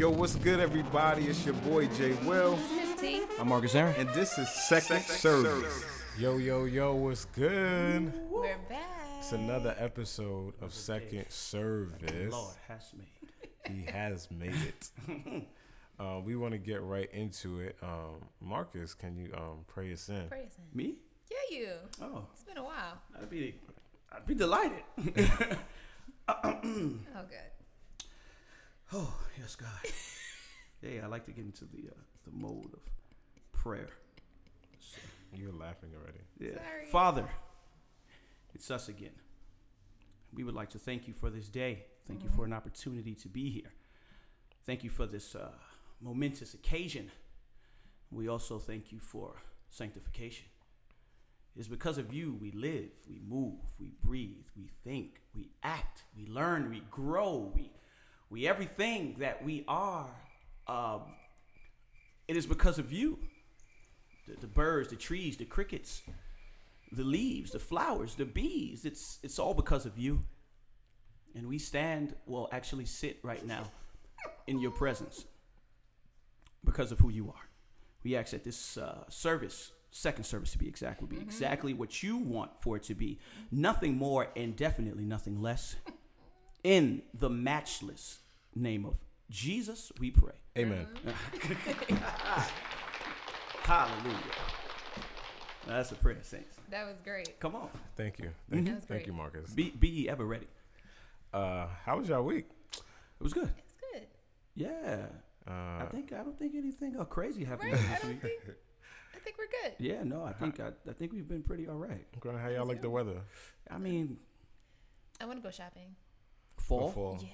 Yo, what's good, everybody? It's your boy Jay Will, Miss T. I'm Marcus Aaron. and this is Second Service. Yo, yo, yo, what's good? We're back. It's another episode of Second Service. Lord has made. He has made it. uh, we want to get right into it. Um, Marcus, can you um, pray us in? Praise him. Me? Yeah, you. Oh, It's been a while. I'd be, I'd be delighted. Oh, good. Oh, yes, God. yeah, I like to get into the uh, the mode of prayer. You're laughing already. Yeah. Sorry. Father, it's us again. We would like to thank you for this day. Thank you for an opportunity to be here. Thank you for this uh, momentous occasion. We also thank you for sanctification. It's because of you we live, we move, we breathe, we think, we act, we learn, we grow, we, we everything that we are. Um, it is because of you the, the birds, the trees, the crickets, the leaves, the flowers, the bees. It's it's all because of you. And we stand, well, actually sit right now in your presence because of who you are. We ask that this uh, service, second service to be exact, will be exactly what you want for it to be. Nothing more and definitely nothing less. In the matchless name of Jesus, we pray. Amen. Hallelujah. That's a prayer, saints. That was great. Come on. Thank you. Thank you. That was Thank you, Marcus. Be, be ye ever ready. Uh, how was y'all week? It was good. It's good. Yeah. I Uh, think I don't think anything uh, crazy happened Right? this I don't week. think. I think we're good. Yeah, no, I think I, I think we've been pretty all right. okay, how y'all like the weather? I mean, I want to go shopping. fall. For fall? Yeah.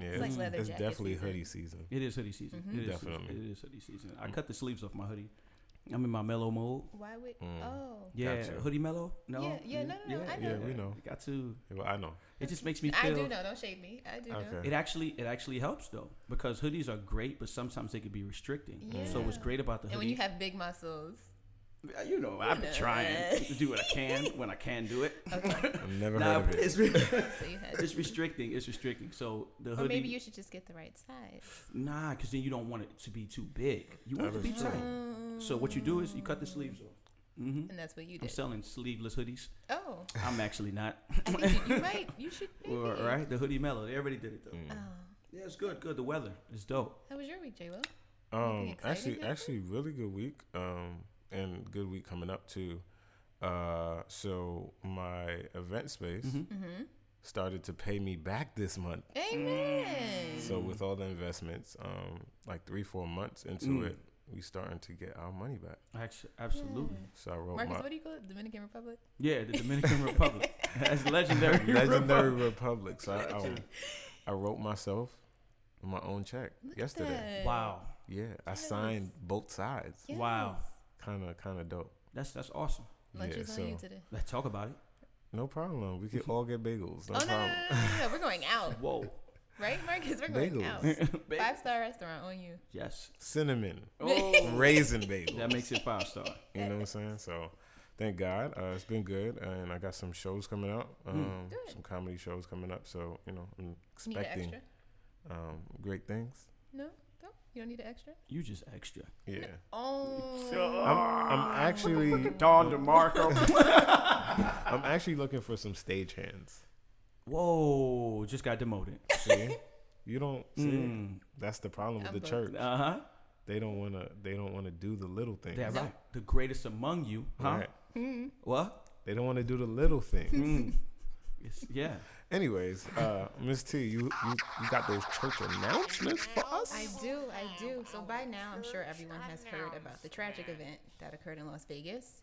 Yeah, It's like leather it's jacket definitely season. hoodie season. It is hoodie season. Mhm. It is Definitely. It is hoodie season. I cut the sleeves off my hoodie. I'm in my mellow mode. Why would? Mm. Oh. Yeah, Gotcha. hoodie mellow. No. Yeah, yeah, no, no, no, I know. Yeah, we know. Got to. Well, I know. It just makes me feel... I do know. Don't shade me. I do know. It actually it actually helps though because hoodies are great, but sometimes they can be restricting. Yeah. So what's great about the hoodie? And when you have big muscles. Uh, you know, I've been trying to do what I can when I can do it. Okay. I've never Nah, heard of it. it's, re- so it's restricting. It's restricting. So the Or hoodie. maybe you should just get the right size. Nah, because then you don't want it to be too big. You want it to be tight. So what you do is you cut the sleeves off. hmm And that's what you I'm did. selling sleeveless hoodies. Oh. I'm actually not. I think you, you might. You should. Maybe. Well, right? The hoodie mellow. They already did it though. Mm. Oh. Yeah, it's good. Good. The weather is dope. How was your week, J. Will? Um, actually, actually, really good week. Um, and good week coming up too. Uh, so my event space Mhm. Mm-hmm. started to pay me back this month. Amen. So with all the investments, um, like three, four months into Mm. it, we starting to get our money back. Actually, absolutely. So I wrote Marcus, my what do you call it? Dominican Republic? Yeah, the Dominican Republic. That's legendary. legendary Republic. republic. So I, um, I wrote myself my own check Look yesterday. Wow. Yeah, I signed both sides. Yes. Wow. Kind of, kind of dope. That's that's awesome. Lunch yeah, is so on you today. Let's talk about it. no problem. We could all get bagels. No oh no, no, problem. no, no, no, no, We're going out, Whoa. right, Marcus? We're going Bagels. out. Ba- Five star restaurant on you. yes. Cinnamon, Oh, raisin bagels. that makes it five star. You know what I'm saying? So, thank God, uh, it's been good, and I got some shows coming up, um, Good. some comedy shows coming up. So, you know, I'm expecting um, great things. No, no. You don't need an extra. You just extra. Yeah, Oh. I'm, I'm actually, Don DeMarco. I'm actually looking for some stage hands. Whoa, just got demoted. See, you don't see. Mm. That's the problem with I'm the booked. church. Uh huh. They don't wanna, they don't wanna do the little things. That's right. The greatest among you, huh? Right. Mm. What? They don't want to do the little things. Mm. It's- yeah. Anyways, uh, Miss T, you, you you got those church announcements for us? I do, I do. So by now, I'm sure everyone has heard about the tragic event that occurred in Las Vegas,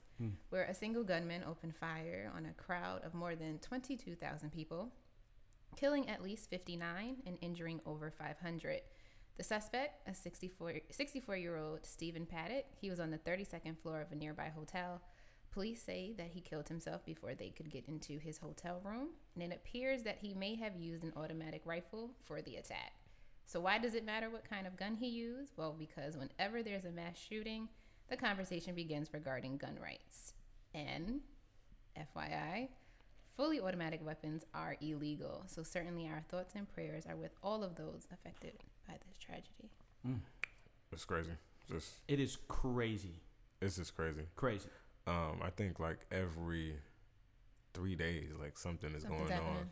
where a single gunman opened fire on a crowd of more than 22,000 people, killing at least 59 and injuring over 500. The suspect, a 64 64 year old Stephen Paddock, he was on the 32nd floor of a nearby hotel. Police say that he killed himself before they could get into his hotel room, and it appears that he may have used an automatic rifle for the attack. So, why does it matter what kind of gun he used? Well, because whenever there's a mass shooting, the conversation begins regarding gun rights. And, FYI, fully automatic weapons are illegal. So, certainly our thoughts and prayers are with all of those affected by this tragedy. Mm. It's crazy. Just It is crazy, it's just crazy. crazy. Um, I think like every three days, like something is Something's going on.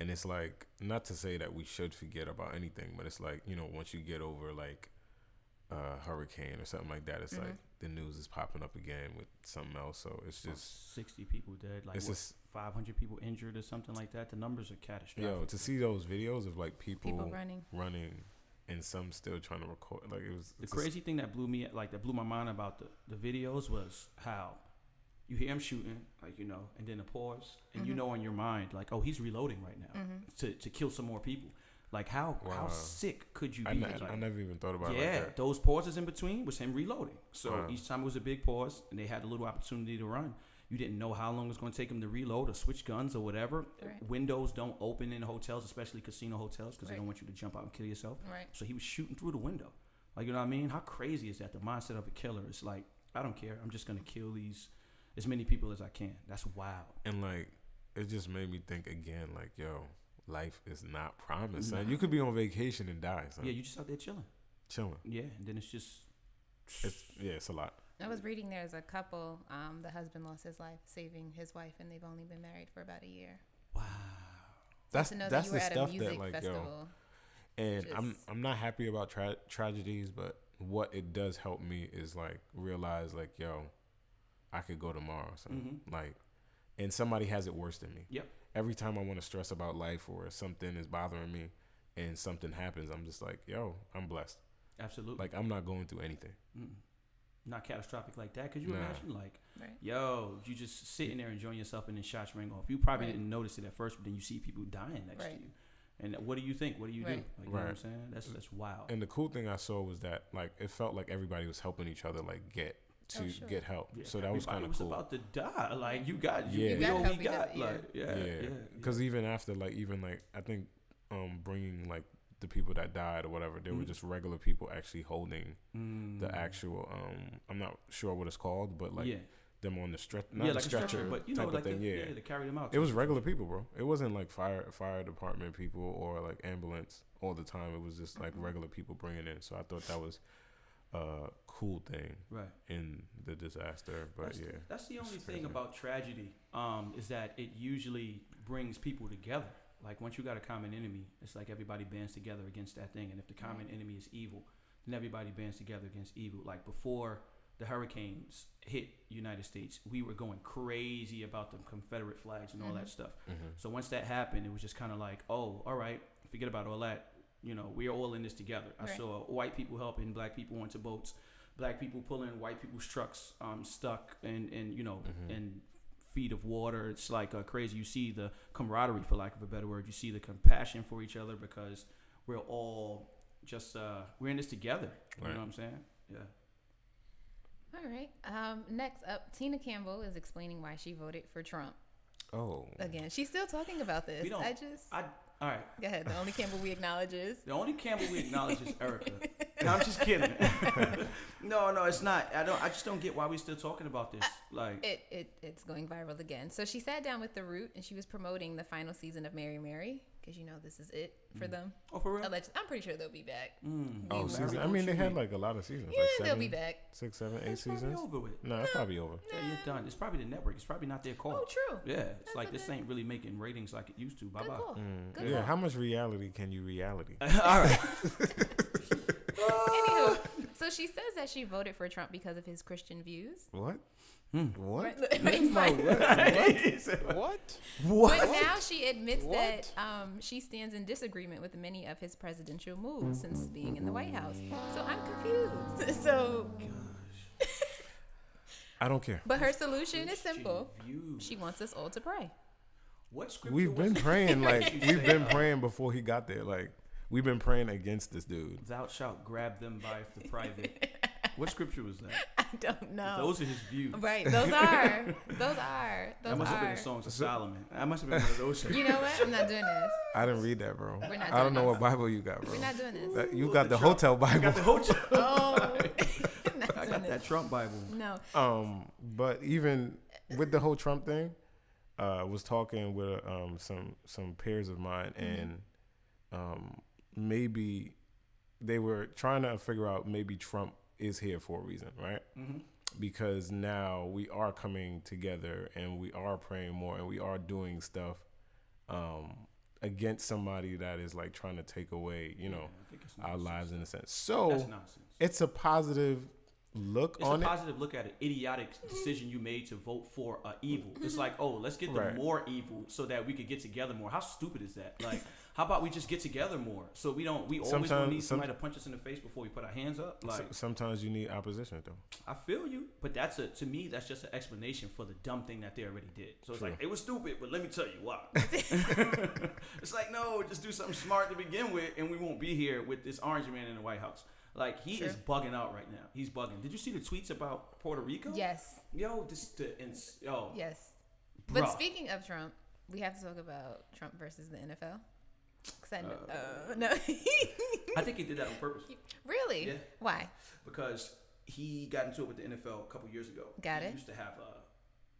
And it's like not to say that we should forget about anything, but it's like you know once you get over like a hurricane or something like that, it's Mhm. like the news is popping up again with something else. So it's About just sixty people dead, like it's what, just 500 people injured or something like that. The numbers are catastrophic. yo to see those videos of like people, People running. running and some still trying to record. Like it was the it's just- crazy thing that blew me like that blew my mind about the, the videos was how you hear him shooting, like you know, and then a pause, and you Mhm. know in your mind like, oh, he's reloading right now hmm to, to kill some more people. Like how how sick could you I, be? ne- like, I never even thought about it yeah, like that. those pauses in between was him reloading. So Wow. each time it was a big pause, and they had a little opportunity to run. You didn't know how long it was going to take him to reload or switch guns or whatever. Right. Windows don't open in hotels, especially casino hotels, because Right. they don't want you to jump out and kill yourself. Right. So he was shooting through the window. Like, you know what I mean? How crazy is that? The mindset of a killer is like, I don't care. I'm just going to kill these, as many people as I can. That's wild. And like it just made me think again, like, yo, life is not promised, son. Nah. You could be on vacation and die, son. Yeah, you just out there chilling. chilling. Yeah, and then it's just. It's yeah, it's a lot. I was reading there's a couple. Um, the husband lost his life saving his wife, and they've only been married for about a year. Wow. That's to know that's that you the were at a stuff music that like yo, festival. and I'm I'm not happy about tra- tragedies, but what it does help me is like realize like yo, I could go tomorrow, son. Mhm. Like, and somebody has it worse than me. Yep. Every time I want to stress about life or something is bothering me, and something happens, I'm just like, yo, I'm blessed. Absolutely. Like I'm not going through anything. Mm-mm. Not catastrophic like that. Could you Nah. imagine, like, Right. yo, you just sitting there enjoying yourself and then shots ring off. You probably Right. didn't notice it at first, but then you see people dying next Right. to you. And what do you think? What do you do? Right. Like, you know what I'm Right. saying? That's that's wild. And the cool thing I saw was that like it felt like everybody was helping each other like get to Oh, sure. get help. Yeah, so that was kind of cool. about to die. Like you got, you, Yeah. you You know what we got. other, yeah. Like, yeah, yeah, yeah. because even after like even like I think um bringing like the people that died or whatever, they were Mhm. just regular people actually holding Mm. the actual um I'm not sure what it's called, but like yeah, them on the stretch, not yeah, like stretcher, stretcher, but you know, like the, yeah. yeah, to carry them out. It was regular people, bro. It wasn't like fire fire department people or like ambulance all the time. It was just like Mhm. regular people bringing in. So I thought that was a cool thing right. in the disaster. But that's yeah, the, that's the only thing about tragedy um, is that it usually brings people together. Like once you got a common enemy, it's like everybody bands together against that thing. And if the common Right. enemy is evil, then everybody bands together against evil. Like before the hurricanes hit United States, we were going crazy about the Confederate flags and all that Mhm. stuff. mm-hmm. So once that happened, it was just kind of like, oh, all right, forget about all that. You know, we're all in this together. I saw white people helping black people onto boats, black people pulling white people's trucks um, stuck and and you know Mhm. in feet of water. It's like uh, crazy. You see the camaraderie, for lack of a better word. You see the compassion for each other because we're all just uh, we're in this together. You know what I'm saying? Yeah. All right. Um, next up, Tina Campbell is explaining why she voted for Trump oh, again. She's still talking about this. We don't- I just I all right. go ahead. The only Campbell we acknowledge is The only Campbell we acknowledge is Erica. No, I'm just kidding. no, no, it's not. I don't. I just don't get why we're still talking about this. Like, it, it. It's going viral again. So she sat down with The Root and she was promoting the final season of Mary Mary because you know this is it for them. oh, for real? Alleged. I'm pretty sure they'll be back. Mm. oh, We season. I mean, they had like a lot of seasons. Yeah, like they'll be back. six, seven, eight It's probably seasons. over with. No, it's probably over. Yeah, you're done. It's probably the network. It's probably not their call. Oh, true. Yeah, it's That's like this ain't really making ratings like it used to. Bye bye. Mm, yeah, call. how much reality can you reality? All right. Anywho, so she says that she voted for Trump because of his Christian views. What? Hmm. What? Right, look, he's fine. What? But now she admits What? that um, she stands in disagreement with many of his presidential moves since being in the White House. So I'm confused. So, I don't care. but her solution is simple. She wants us all to pray. What scripture We've been praying like we've been praying before he got there. Like we've been praying against this dude. Thou shalt grab them by the private. what scripture was that? I don't know. Those are his views. right. Those are. Those are. That Those must have been are. the songs of Solomon. That must have been one of those. You know what? I'm not doing this. I didn't read that, bro. We're not I don't know this. what Bible you got, bro. We're not doing this. That, you Ooh, got the the hotel Bible. got the hotel. Oh. I'm not I got this. that Trump Bible. No. Um, but even with the whole Trump thing, uh, was talking with um some some peers of mine, Mm-hmm. and um maybe they were trying to figure out maybe Trump is here for a reason, right? Mm-hmm. Because now we are coming together and we are praying more and we are doing stuff um, against somebody that is like trying to take away, you know, it's our lives in a sense. So it's a positive look It's on a it. positive look at an idiotic decision you made to vote for a evil. It's mm-hmm. like, oh, let's get the Right. more evil so that we could get together more. How stupid is that? Like, how about we just get together more so we don't we always gonna Sometimes- need some- somebody to punch us in the face before we put our hands up? Like, Sometimes you need opposition, though. I feel you, but that's a to me that's just an explanation for the dumb thing that they already did. So it's True. like it was stupid, but let me tell you why. it's like no, just do something smart to begin with, and we won't be here with this orange man in the White House. Like he is bugging out right now. He's bugging. Did you see the tweets about Puerto Rico? Yes. Yo, this the ins- yo. Yes. bruh. But speaking of Trump, we have to talk about Trump versus the NFL. Cause I know, uh, no. I think he did that on purpose really? Yeah. Why? because he got into it with the NFL a couple years ago. Got he it. Used to have a,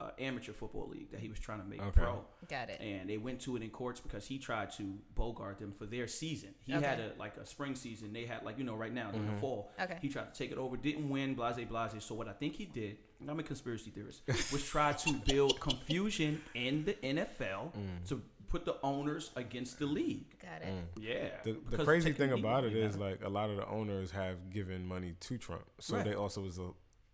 a amateur football league that he was trying to make Okay. pro. Got it. and they went to it in courts because he tried to bogart them for their season. He Okay. had a like a spring season. They had like you know right now in the mm-hmm. fall. Okay. He tried to take it over, didn't win. Blase, blase. So what I think he did, I'm a conspiracy theorist, was try to build confusion in the NFL mm. to put the owners against the league. Got it. Mm. Yeah. The, the crazy thing about it is money like a lot of the owners have given money to Trump, so Right. they also was a,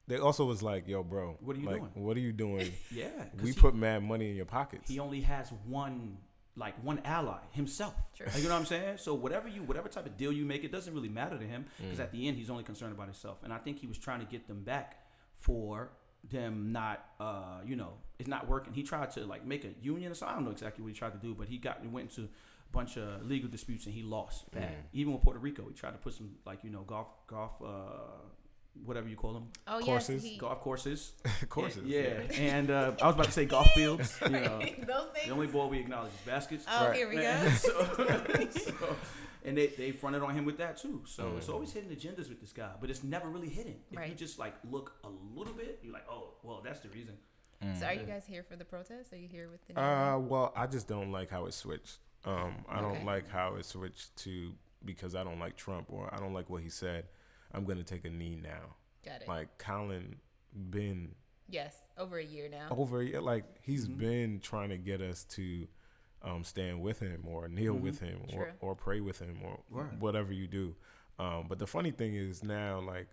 they also was like, "Yo, bro, What are you like, doing?" What are you doing? yeah, 'cause we he- put mad money in your pockets." he only has one like one ally himself. True. Like, you know what I'm saying? So whatever you whatever type of deal you make, it doesn't really matter to him Mm. because at the end he's only concerned about himself. And I think he was trying to get them back for them not uh you know it's not working. He tried to like make a union or something. I don't know exactly what he tried to do, but he got he went into a bunch of legal disputes and he lost bad. Mm. Even with Puerto Rico, he tried to put some like you know golf golf uh whatever you call them Oh Courses? yes. He, golf courses. of course, it's- Yeah, and uh, I was about to say golf fields. You know, Those things. the only ball we acknowledge is baskets. oh, Right. here we go. So, so- and they, they fronted on him with that too. So Mm. it's always hidden agendas with this guy, but it's never really hidden. If you just like look a little bit, you're like, oh, well, that's the reason. So are you guys here for the protest? Are you here with the? Uh, well, I just don't like how it switched. Um, I don't like how it switched to because I don't like Trump or I don't like what he said. I'm gonna take a knee now. Got it. Like Colin been yes, over a year now. over a yeah, like he's Mhm. been trying to get us to um, stand with him or kneel Mhm. with him or, or pray with him or Right. whatever you do. Um, but the funny thing is now, like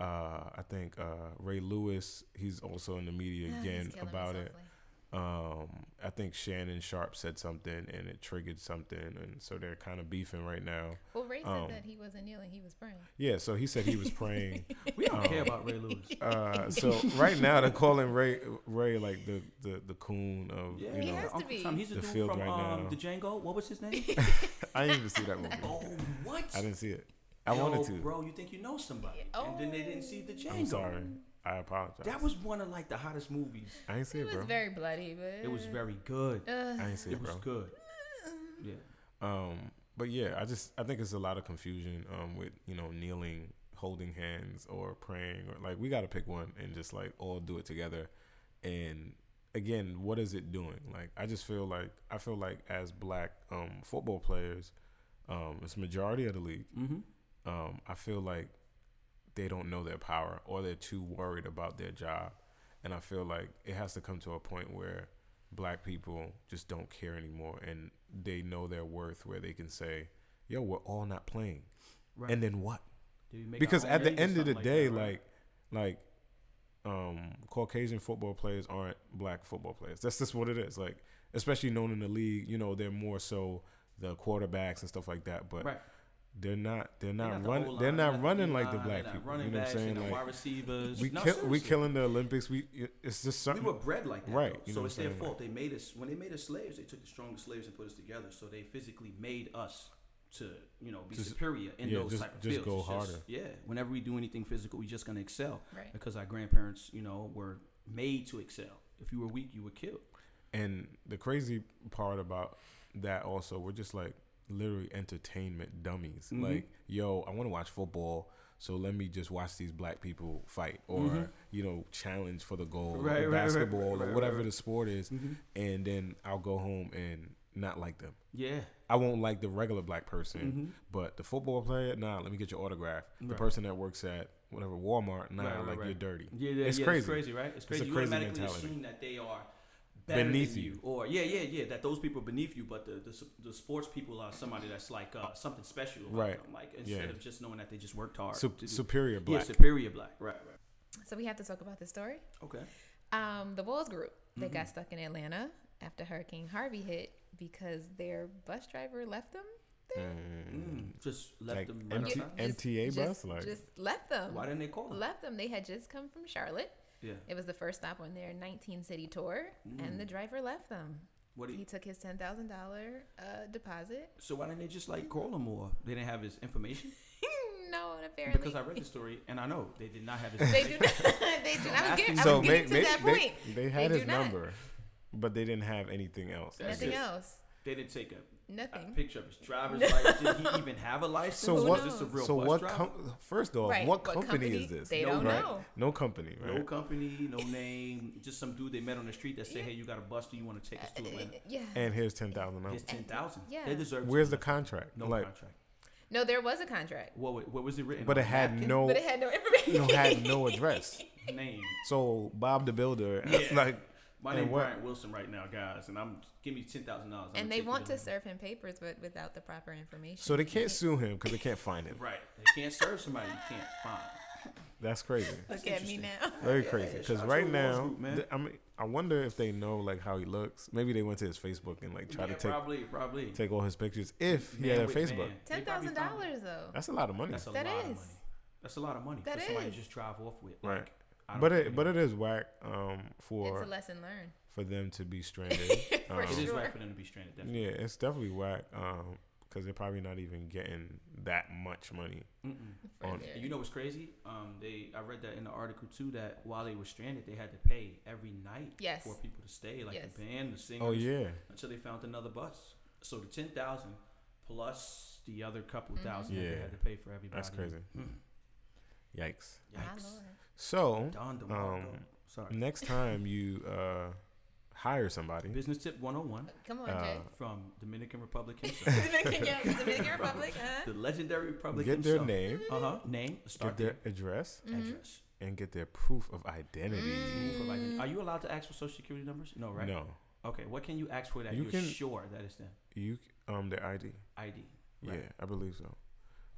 uh, I think uh, Ray Lewis, he's also in the media Ah, he's again about it. softly. Um, I think Shannon Sharpe said something and it triggered something, and so they're kind of beefing right now. Well, Ray said Um, that he wasn't kneeling; he was praying. Yeah, so he said he was praying. We don't Um, care about Ray Lewis. uh, so right now they're calling Ray Ray like the the, the coon of Yeah, you He know. has to Uncle be. Tom. He's the, The dude field from right um, now. the Django. What was his name? I didn't even see that movie. oh, what? I didn't see it. I Yo, wanted to. bro. You think you know somebody, Oh. and then they didn't see the Django. I'm sorry. I apologize. That was one of like the hottest movies. I didn't see It bro. it, was bro. very bloody, but It was very good. Uh, I didn't see It bro. it, was good. Yeah. Um, but yeah, I just I think it's a lot of confusion um with you know kneeling, holding hands, or praying, or like we got to pick one and just like all do it together. And again, what is it doing? Like I just feel like I feel like as black um football players, um, it's majority of the league. Mm-hmm. um, I feel like they don't know their power or they're too worried about their job. And I feel like it has to come to a point where black people just don't care anymore and they know their worth where they can say, yo, we're all not playing. Right. And then what? Did we make Because at the end of the something day, that, right? like, like, um, Caucasian football players aren't black football players. That's just what it is. Like, especially known in the league, you know, they're more so the quarterbacks and stuff like that. But right. They're not. They're They're not the running. O-line, They're not the running like the black people. Running You know what I'm saying? Like wide receivers. we No, kill, we killing the Olympics. We it's just We something. were bred like that, Right, you know so it's I'm their saying, fault. They made us when they made us slaves. They took the strongest slaves and put us together. So they physically made us to you know be Just- superior in yeah, those just- type of just fields. go It's harder. yeah, whenever we do anything physical, we're just gonna excel right. because our grandparents, you know, were made to excel. If you were weak, you were killed. And the crazy part about that also, we're just like literally entertainment dummies. Mhm. Like, yo, I want to watch football, so let me just watch these black people fight, or Mhm. you know, challenge for the goal, Right, or right, basketball, right, or whatever the sport is. Mm-hmm. And then I'll go home and not like them. Yeah. I won't like the regular black person, Mhm. but the football player, nah. Let me get your autograph. The person that works at whatever Walmart, nah. Like you're dirty. Yeah, yeah, It's yeah, crazy. It's crazy, right? It's crazy. a you crazy automatically mentality. assume that they are Beneath than you. you. or yeah, yeah, yeah. That those people are beneath you, but the the, s- the sports people are somebody that's like uh, something special, about Right. Them. Like instead Yeah. of just knowing that they just worked hard. Sup- to do- superior yeah, black. superior black. Right, right. So we have to talk about this story. Okay. Um, the Walls Group they Mm-hmm. got stuck in Atlanta after Hurricane Harvey hit because their bus driver left them. Mm, just left Like them. Right em- outside. MTA just, bus, like- just left them. Why didn't they call them? Left them. They had just come from Charlotte. Yeah. It was the first stop on their 19 city tour, and the driver left them. What? Do He took his ten thousand dollar uh, deposit. so why didn't they just like call him more? They didn't have his information no, apparently because I read the story and I know they did not have his. they do information. not. they do not. I was getting, I so was may, getting to may- that they, point. they had do his not. number, but they didn't have anything else. That's Nothing it. else. They didn't take a, a Nothing. picture of his driver's license. Did he even have a license? So Was what? this a real So bus what? driver? Com- first off, Right, what, what company, company? is this? They don't right? know. No company, right? No company, no name, just some dude they met on the street that said, "Hey, you got a bus? Do you want to take us to uh, uh, Atlanta?" Uh, yeah. and here's ten thousand Here's dollars. ten thousand. Yeah. They deserve. Where's the contract? no like, contract? No, there was a contract, What, wa- what was it written? but on it a had napkin? no, but it had no information. no, had no address. name. So Bob the Builder, Yeah. like, My And name's what- Brian Wilson right now, guys, and I'm give me ten thousand dollars. and they want to serve him papers, but without the proper information. so they can't sue him because they can't find him. Right, they can't serve somebody you can't find. That's crazy. That's Look at me interesting. now. Very crazy. Because shout right to the Walls now, Group, man. th- I mean, I wonder if they know like how he looks. Maybe they went to his Facebook and like try Yeah, to take probably, probably. take all his pictures. If he had a Facebook, man. They Ten probably thousand found him. dollars though. that's a lot of money. That's a That lot of money. That's a lot of money That for somebody to just drive off with. Right. Like, I don't But it but it is whack um, It's for a lesson learned. for them to be stranded. For Um, it is sure. right for them to be stranded. Definitely. Yeah, it's definitely whack because they're probably not even getting that much money. On- you know what's crazy? Um, they I read that in the article too that while they were stranded, they had to pay every night Yes. for people to stay, like Yes. the band, the singers, Oh yeah, until they found another bus. So the ten thousand plus the other couple Mhm. thousand that they had to pay for everybody. that's crazy. Mm. Yikes. My Yikes. Lord. So Don DeMarco. Um, Sorry. next time you uh, hire somebody, Business tip 101 Come on, Uh, from Dominican Republic himself. Dominican, yeah, Dominican Republic, huh? the legendary Republic get their himself. name, Uh huh. Name. Start get their there. address, Mhm. Address. and get their proof of identity. Proof of identity. Are you allowed to ask for social security numbers? No, right? No, Okay. What can you ask for that You you are can- sure that is them? you um their ID. ID. Yeah, I believe so.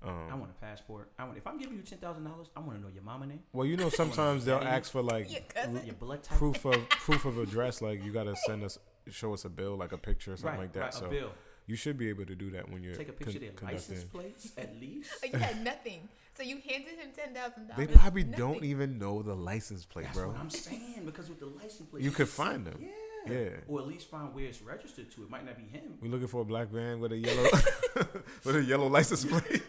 Um, I want a passport. I want. If I'm giving you ten thousand dollars, I want to know your mama name, well, you know, sometimes they'll ask for like Your your blood type. proof of proof of address. Like you gotta send us, show us a bill, like a picture or something right, like that. right, so a bill. you should be able to do that when you're Take a picture con- of their license conducting. plates at least. Oh, you had nothing. So you handed him ten thousand dollars. They dollars. probably don't even know the license plate, That's bro. what I'm saying because with the license plate, You could find them. Yeah. Yeah. Or at least find where it's registered to. It might not be him. We're looking for a black man with a yellow with a yellow license plate.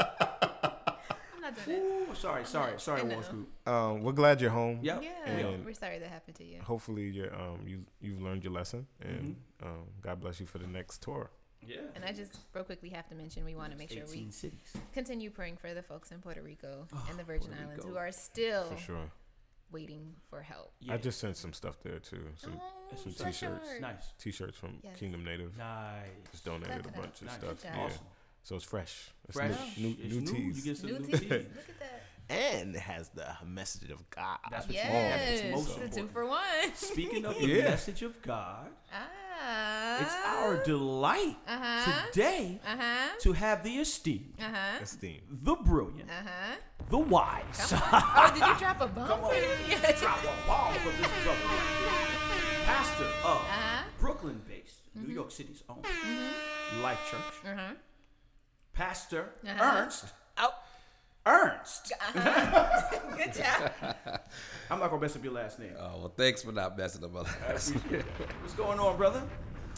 I'm not doing it. Ooh, sorry, sorry, sorry, I know. Walls Group. Um, we're glad you're home. Yep. Yeah, And- we're sorry that happened to you. Hopefully, you're um you you've learned your lesson, and Mm-hmm. um, God bless you for the next tour. Yeah. And I just real quickly have to mention we want to make sure we cities. continue praying for the folks in Puerto Rico Oh, and the Virgin Puerto Islands Rico. who are still For sure. waiting for help. Yeah. I just sent some stuff there too. Some oh, some t-shirts. nice, t-shirts from Yes. Kingdom Native. nice, Just donated a Clap it bunch of nice. stuff. Good Yeah. Job. awesome. So it's fresh. It's Fresh, new, new, it's new new. teas. You get some New new teas. teas. Look at that. and it has the message of God. That's what you- Yes, that's what's most the two important. for one. Speaking of the Yeah. message of God, Ah. it's our delight Uh huh. today Uh huh. to have the esteemed, Uh huh. Esteem. the brilliant, Uh huh. the wise. Oh, did you drop a bomb? Come on, Yeah. drop a bomb for this brother right here. Pastor of Uh-huh. Brooklyn-based, New York City's own Life Church. Huh. Pastor Uh-huh. Ernst. Oh. Ernst. Good job. I'm not gonna mess up your last name. Oh well, thanks for not messing up my last. appreciate it. What's going on, brother?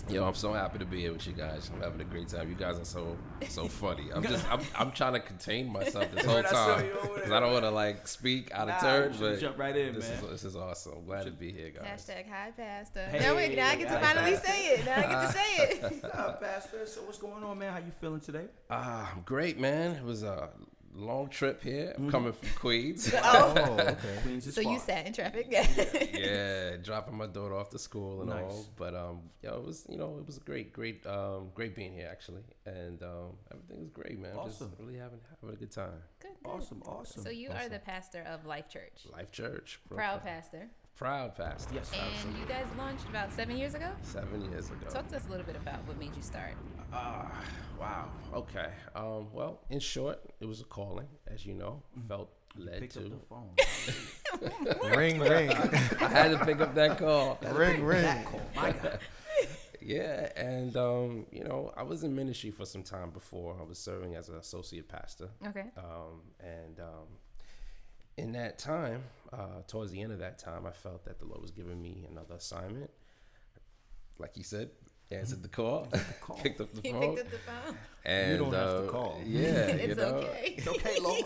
Yo, I'm so happy to be here with you guys. I'm having a great time. You guys are so so funny. I'm just I'm, I'm trying to contain myself this whole Right, I saw time because. I don't want to like speak out Nah, of turn. But jump right in, this man. is this is awesome. I'm glad to be here, guys. Hashtag hi, Pastor. Hey, now, wait, now I get to finally Pastor. say it. Now I get to say it. Uh, Pastor, so what's going on, man? How you feeling today? Ah, I'm great, man. It was uh long trip here. I'm coming from Queens. Oh, okay. Queens is so you far. sat in traffic? yeah, dropping my daughter off to school and Nice. all. But um, yeah, it was you know it was great, great, um, great being here actually, and um, everything was great, man. Awesome. Just really having having a good time. Good, good. Awesome, awesome. So you are the pastor of Life Church, Life Church, proud Brooklyn. pastor, proud pastor. Yes. and you guys launched about seven years ago. Seven years ago. Talk to us a little bit about what made you start. Ah, wow. Okay. Um, well, in short, it was a calling, as you know. Felt led Pick to. up the phone. ring, ring, I had to pick up that call. ring, ring. That call. My God. Yeah, and um, you know, I was in ministry for some time before. I was serving as an associate pastor, Okay. um, and um, in that time, uh, towards the end of that time, I felt that the Lord was giving me another assignment. Like you said, answered the call, call. picked up the He phone, picked up the phone. and don't have to uh, call. Yeah, you it's know, okay. It's okay, Lord.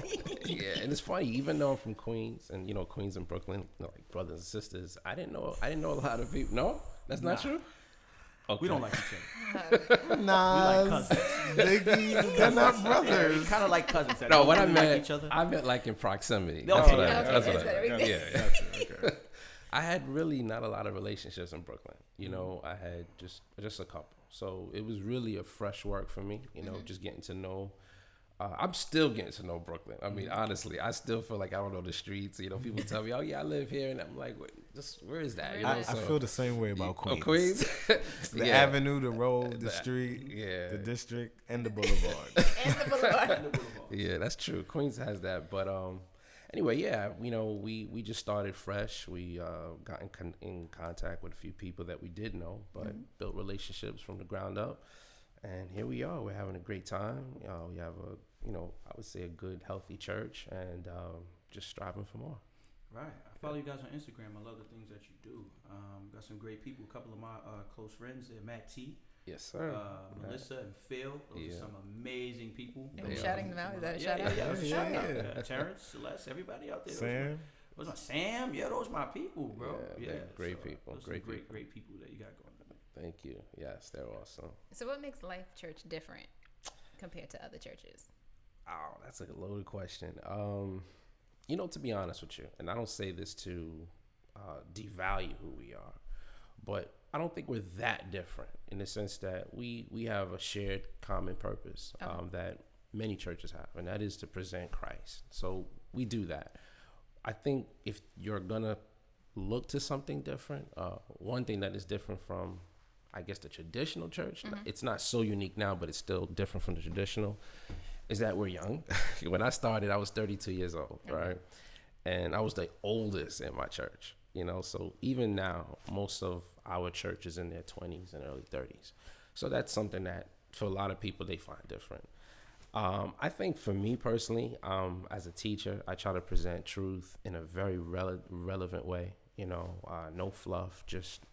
yeah, and it's funny. Even though I'm from Queens, and you know Queens and Brooklyn, you know, like brothers and sisters, I didn't know. I didn't know a lot of people. No, that's not true. Okay. We don't like each other. Nah, We like cousins. Biggie, they're not brothers. kind of like cousins. No, what I really like each other. I meant like in proximity. Oh, That's what I okay, meant. okay, That's that's what I meant. We- Yeah, yeah. Gotcha, okay. I had really not a lot of relationships in Brooklyn. You know, I had just just a couple. So it was really a fresh work for me. You know, Mm-hmm. just getting to know. Uh, I'm still getting to know Brooklyn. I Mm-hmm. mean, honestly, I still feel like I don't know the streets. You know, people tell me, "Oh yeah, I live here," and I'm like, Wait, "Just where is that?" You know, Where I, is I feel the same way about Oh, Queens. Queens. The Yeah. avenue, the road, the The- street, Yeah. the district, and the boulevard. And the boulevard. Yeah, that's true. Queens has that, but um, anyway, yeah, you know, we we just started fresh. We uh, got in, con- in contact with a few people that we did know, but built relationships from the ground up, and here we are. We're having a great time. Uh, we have a, you know, I would say a good, healthy church, and um, just striving for more. Right. I follow you guys on Instagram. I love the things that you do. Um, got some great people. A couple of my uh, close friends there, Matt T, Yes, sir. uh, Melissa, and Phil. Those Yeah. are some amazing people. Are you Yeah. shouting them out? Is that a yeah, shout yeah, out? yeah, Yeah, shout yeah, out. yeah. Uh, Terrence, Celeste, everybody out there. Those Sam, my- Those my Sam. Yeah, those my people, bro. Yeah, Yeah, they're great people, Those some great great, people. great people that you got going. on. Thank you. Yes, they're awesome. So what makes Life Church different compared to other churches? Oh, that's a loaded question. Um, you know, to be honest with you, and I don't say this to uh, devalue who we are, but I don't think we're that different in the sense that we we have a shared common purpose Okay. um, that many churches have, and that is to present Christ. So we do that. I think if you're gonna look to something different, uh, one thing that is different from I guess the traditional church. It's not so unique now, but it's still different from the traditional. Is that we're young. when I started, I was 32 years old, right? And I was the oldest in my church, you know. So even now, most of our church is in their 20s and early 30s. So that's something that for a lot of people they find different. Um, I think for me personally, um, as a teacher, I try to present truth in a very rele- relevant way. You know, uh, no fluff, just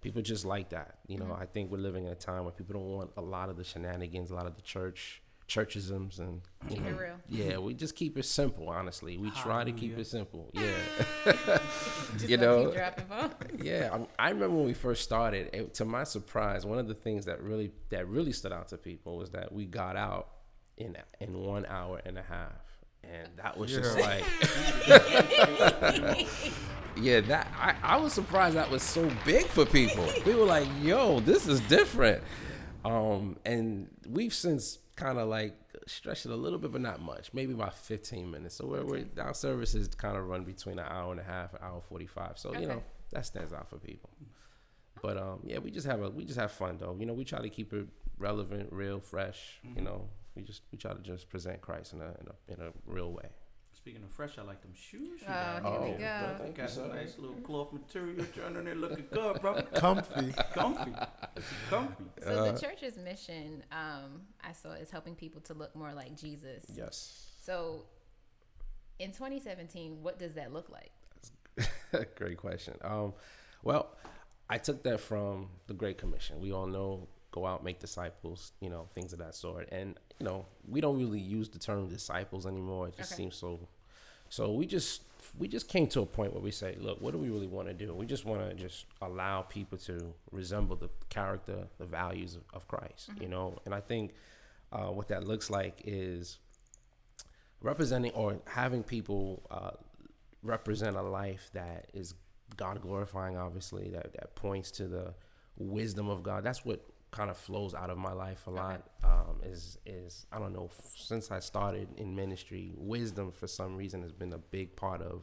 people just like that. You know, I think we're living in a time where people don't want a lot of the shenanigans, a lot of the church churchisms, and you Keep it know, real. yeah, we just keep it simple. Honestly, we try to keep it simple. Yeah, You know, keep dropping bombs. yeah. I, I remember when we first started. It, to my surprise, one of the things that really that really stood out to people was that we got out in in one hour and a half. And that was just like, yeah, that I, I was surprised that was so big for people. We were like, yo, this is different. Um, and we've since kind of like stretched it a little bit, but not much, maybe about 15 minutes. So we're, we're our services kind of run between an hour and a half, an hour 45. So, you know, that stands out for people. But um, yeah, we just have a we just have fun though. You know, we try to keep it relevant, real, fresh. You know, we just we try to just present Christ in a in a, in a real way. Speaking of fresh, I like them shoes. you Oh, got here we go. bro. Thank got you, some sir. nice little cloth material. You're on there looking good, bro. comfy. Comfy, comfy. So Uh, the church's mission, um, I saw, is helping people to look more like Jesus. Yes. So in 2017, what does that look like? Great question. Um, well, I took that from the Great Commission. We all know go out, make disciples, you know, things of that sort. And, you know, we don't really use the term disciples anymore. It just Okay. seems so so we just we just came to a point where we say, look, what do we really want to do? We just want to just allow people to resemble the character, the values of, of Christ, you know? And I think uh, what that looks like is representing or having people uh, represent a life that is God glorifying, obviously, that, that points to the wisdom of God. That's what kind of flows out of my life a lot. Um, is is I don't know since I started in ministry, wisdom for some reason has been a big part of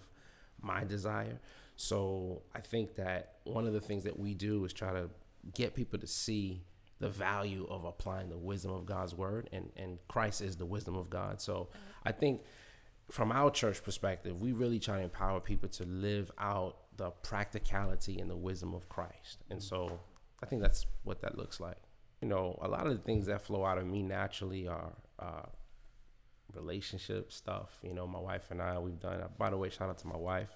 my desire. So I think that one of the things that we do is try to get people to see the value of applying the wisdom of God's word, and and Christ is the wisdom of God. So I think from our church perspective, we really try to empower people to live out the practicality and the wisdom of Christ. And so I think that's what that looks like. You know, a lot of the things that flow out of me naturally are uh, relationship stuff. You know, my wife and I, we've done. By the way, shout out to my wife.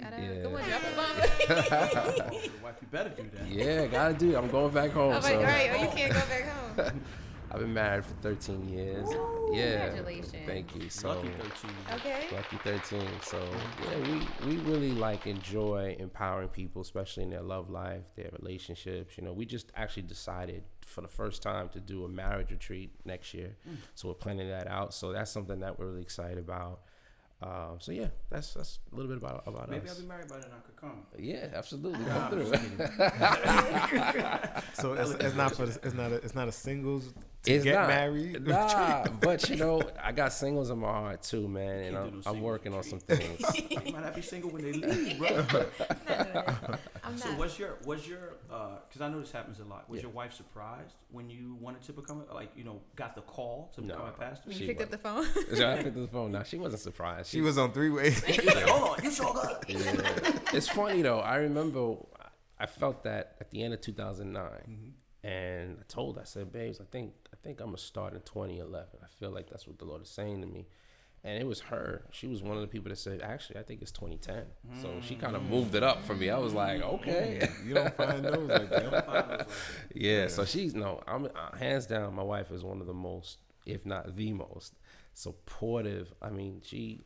Shout out. Yeah. Come on, drop the bomb. Oh, wife, you better do that. Yeah, gotta do. it. I'm going back home. I'm so all right, oh, you can't go back home. I've been married for 13 years. yeah, Congratulations. thank you. So Lucky 13. Okay. Lucky 13. So yeah, we, we really like enjoy empowering people, especially in their love life, their relationships. You know, we just actually decided for the first time to do a marriage retreat next year. So we're planning that out. So that's something that we're really excited about. Um, so yeah, that's that's a little bit about about us. Maybe I'll be married by then. I could come. Yeah, absolutely. Nah, Come I'm through. So it's, it's not for the, it's not a, it's not a singles to It's get not. married. Nah, but you know, I got singles in my heart too, man, and I'm, no I'm singles working on some things. you might not be single when they leave, bro. Not doing it. I'm So not. was your was your because I know this happens a lot. Was Yeah. your wife surprised when you wanted to become a, like you know got the call to become No. a pastor? When She you picked up the phone. So I picked up the phone. Now she wasn't surprised. She was on three ways. Like, Hold on, you so good. Yeah. it's funny though. I remember I felt that at the end of 2009, Mm-hmm. And I told her, I said, "Babes, I think I think I'm gonna start in 2011. I feel like that's what the Lord is saying to me." And it was her. She was one of the people that said, "Actually, I think it's 2010." So she kind of Mm. moved it up for me. I was like, "Okay." you don't find those like that. Those like that. Yeah, so she's no, I'm uh, hands down. My wife is one of the most, if not the most, supportive. I mean, she,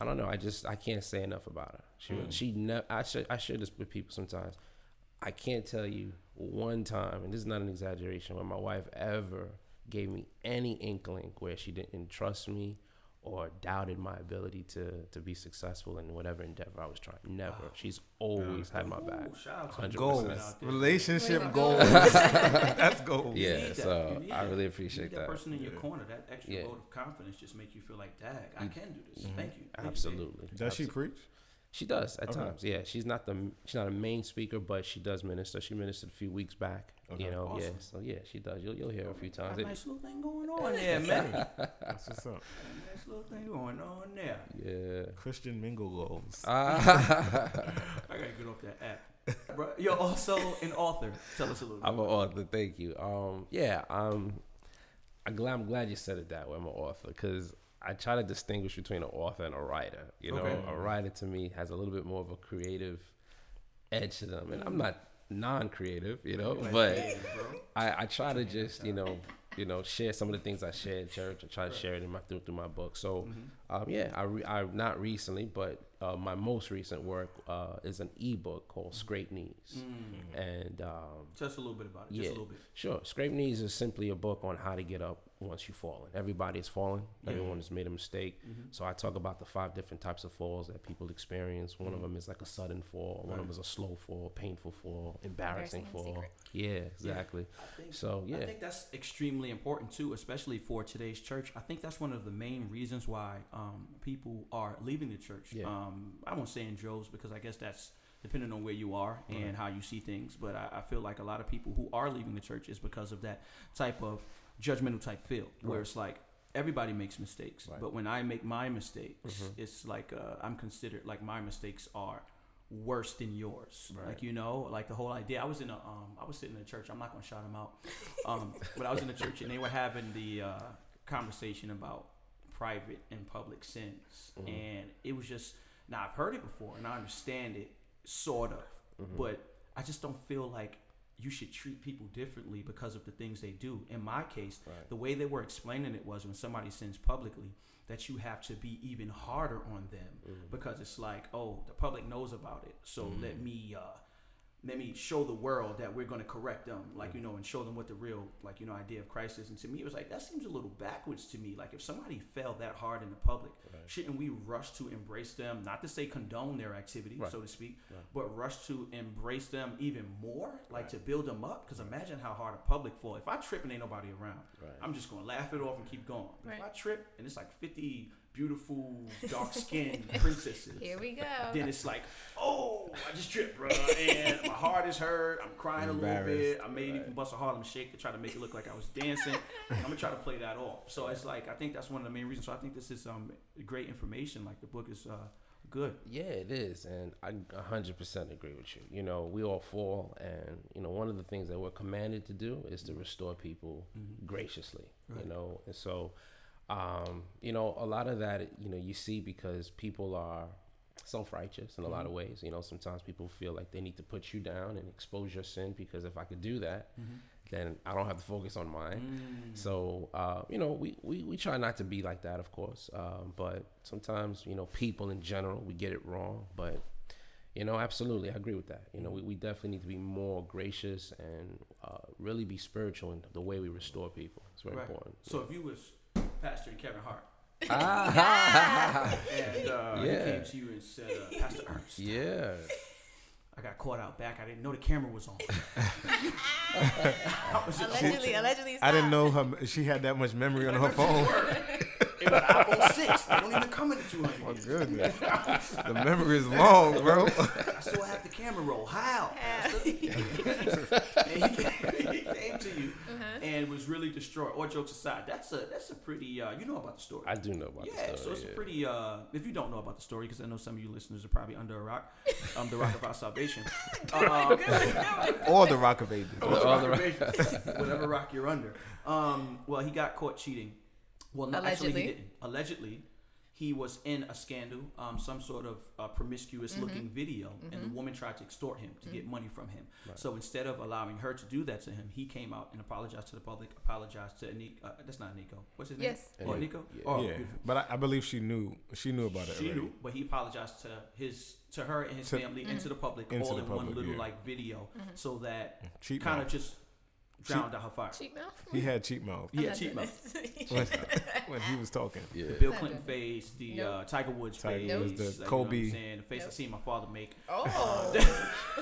I don't know. I just I can't say enough about her. She she never. I should I share this with people sometimes. I can't tell you one time, and this is not an exaggeration, when my wife ever gave me any inkling where she didn't trust me or doubted my ability to to be successful in whatever endeavor I was trying. Never. She's always had my back. Ooh, shout out to 100%. the Goals, women out there. relationship goals. That's goals. Yeah, that. so I that. really You appreciate need that, that. person in your corner. That extra Yeah. vote of confidence just makes you feel like, dag, I mm. can do this. Mm-hmm. Thank you. Thank you, babe." Absolutely. Does she preach? She does at Okay. times. Yeah, she's not the she's not a main speaker, but she does minister. She ministered a few weeks back. Okay. You know, yeah. So yeah, she does. You'll you'll hear her a few Got times. a nice little thing going on there, man. That's what's up. nice little thing going on there. yeah. Christian mingle goals. Ah. I gotta get off that app. Bro, you're also an author. Tell us a little bit. I'm an author. Thank you. Um, yeah. Um, I'm glad. I'm glad you said it that way. I'm an author because I try to distinguish between an author and a writer. You know, Okay. a writer to me has a little bit more of a creative edge to them, and I'm not non-creative. You know, but. I, I try to just you know you know share some of the things I share in church and try to share it in my through, through my book. So Mm-hmm. um, yeah, I, re, I not recently, but uh, my most recent work uh, is an ebook called Scraped Knees, Mm. and um, Just a little bit about it. Just Yeah. a little bit. Sure. Scraped Knees is simply a book on how to get up once you've fallen. Everybody has fallen. Everyone has made a mistake. Mm-hmm. So I talk about the five different types of falls that people experience. One of them is like a sudden fall. One of them is a slow fall, painful fall, embarrassing Embarrassing fall. secret. Yeah, exactly. I think, So yeah, I think that's extremely important too, especially for today's church. I think that's one of the main reasons why um, people are leaving the church. Yeah. Um, I won't say in droves because I guess that's depending on where you are and how you see things. But I, I feel like a lot of people who are leaving the church is because of that type of judgmental type feel, where Right. it's like everybody makes mistakes, Right. Mm-hmm. but when I make my mistakes, it's like uh, I'm considered like my mistakes are worse than yours. Right. Like you know, like the whole idea. I was in a um, I was sitting in a church. I'm not gonna shout them out. Um, but I was in a church and they were having the uh, conversation about private and public sins, Mm-hmm. and it was just now I've heard it before and I understand it sort of, Mm-hmm. but I just don't feel like you should treat people differently because of the things they do. In my case, Right. the way they were explaining it was when somebody sins publicly, that you have to be even harder on them Mm-hmm. because it's like, oh, the public knows about it, so let me uh, maybe show the world that we're going to correct them, like you know, and show them what the real, like you know, idea of Christ is. And to me, it was like that seems a little backwards to me. Like if somebody fell that hard in the public, Right. shouldn't we rush to embrace them? Not to say condone their activity, Right. so to speak, Right. but rush to embrace them even more, like to build them up. Because imagine how hard a public fall. If I trip and ain't nobody around, Right. I'm just gonna laugh it off and keep going. If I trip and it's like 50 beautiful dark skinned princesses. Here we go. Then it's like, oh, I just tripped, bro, and my heart is hurt. I'm crying a little bit. I may even bust a Harlem Shake to try to make it look like I was dancing. I'm gonna try to play that off. So it's like I think that's one of the main reasons. So I think this is um great information. Like the book is uh good. Yeah, it is, and I a hundred percent agree with you. You know, we all fall, and you know, one of the things that we're commanded to do is to restore people graciously. Right. You know, and so, um, you know, a lot of that, you know, you see because people are self-righteous in a lot of ways. You know, sometimes people feel like they need to put you down and expose your sin because if I could do that, then I don't have to focus on mine. Mm. So, uh, you know, we, we, we try not to be like that, of course. Um, but sometimes, you know, people in general, we get it wrong. But, you know, absolutely, I agree with that. You know, we, we definitely need to be more gracious and uh, really be spiritual in the way we restore people. It's very Right. important. So if you was Pastor Kevin Hart Ah, and uh, Yeah. he came to you and said, uh, Pastor Ernst, yeah. I got caught out back. I didn't know the camera was on. I was just- allegedly, allegedly. I didn't know her, she had that much memory on her phone. It was iPhone 6. They don't even come in at 200. Oh goodness, the memory is long, bro. I still have the camera roll. How? and he came, he came to you Uh-huh. and was really distraught. All jokes aside, that's a that's a pretty. Uh, you know about the story. I do know about the story. yeah, so story. it's a pretty. Uh, if you don't know about the story, because I know some of you listeners are probably under a rock, um, the rock of our salvation, uh, or the Rock of Ages. or the rock of ages, whatever rock you're under. Um, well, he got caught cheating. Well, no, actually, Allegedly. he didn't. Allegedly, he was in a scandal, um, some sort of uh, promiscuous-looking video, and the woman tried to extort him to get money from him. So instead of allowing her to do that to him, he came out and apologized to the public. Apologized to Nico. Uh, that's not Nico. What's his name? Yes. Oh, Yeah. Nico. Yeah. Oh, yeah, but I, I believe she knew. She knew about it She already. knew, but he apologized to his, to her and his To- family, and to the public, Into all the in one little yeah. like video, so that kind of just drowned out her fire. Cheap mouth. He had cheap mouth Yeah, cheap mouth. when, when he was talking. Yeah. The Bill Clinton good. face, the Nope. uh, Tiger Woods Tiger face, Woods, the like, you know what Kobe. I'm saying? the face I Nope. seen my father make. Oh.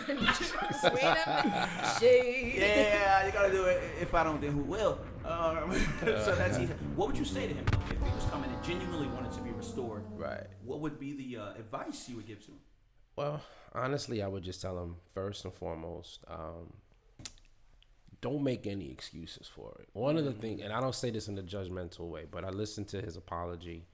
Wait a Yeah, you gotta do it. If I don't, then who will? Um, so that's easy. What would you say to him though, if he was coming and genuinely wanted to be restored? Right. What would be the uh, advice you would give to him? Well, honestly, I would just tell him first and foremost, um, don't make any excuses for it. One of the mm-hmm. things, and I don't say this in a judgmental way, but I listened to his apology,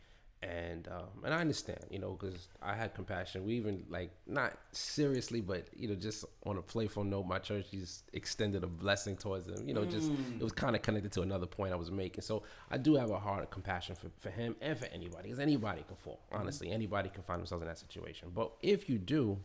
and um, and I understand, you know, because I had compassion. We even like not seriously, but you know, just on a playful note, my church just extended a blessing towards him. You know, just it was mm. kind of connected to another point I was making. So I do have a heart of compassion for, for him and for anybody, because anybody can fall. Mm-hmm. Honestly, anybody can find themselves in that situation. But if you do,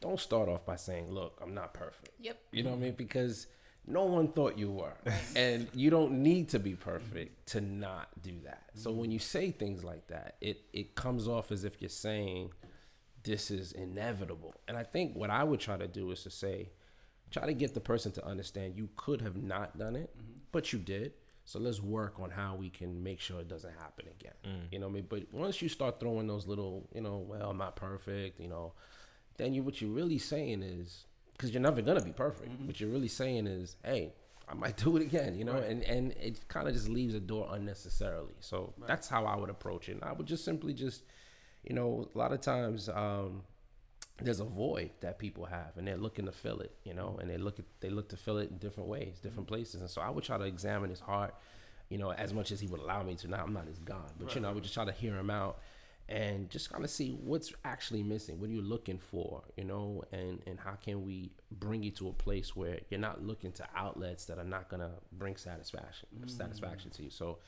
don't start off by saying, "Look, I'm not perfect." Yep. You know what I mean? Because no one thought you were. and you don't need to be perfect to not do that. So when you say things like that, it, it comes off as if you're saying this is inevitable. And I think what I would try to do is to say, try to get the person to understand you could have not done it, mm-hmm. but you did. So let's work on how we can make sure it doesn't happen again. Mm. You know what I mean? But once you start throwing those little, you know, well, I'm not perfect, you know, then you what you're really saying is because you're never gonna be perfect. Mm-hmm. What you're really saying is, hey, I might do it again, you know, Right. and and it kind of just leaves a door unnecessarily. So that's how I would approach it. And I would just simply just, you know, a lot of times um, there's a void that people have, and they're looking to fill it, you know, mm-hmm. and they look at they look to fill it in different ways, different mm-hmm. places. And so I would try to examine his heart, you know, as much as he would allow me to. Now I'm not his God, but you know, I would just try to hear him out and just kind of see what's actually missing what are you looking for you know and and how can we bring you to a place where you're not looking to outlets that are not going to bring satisfaction mm-hmm. satisfaction to you. So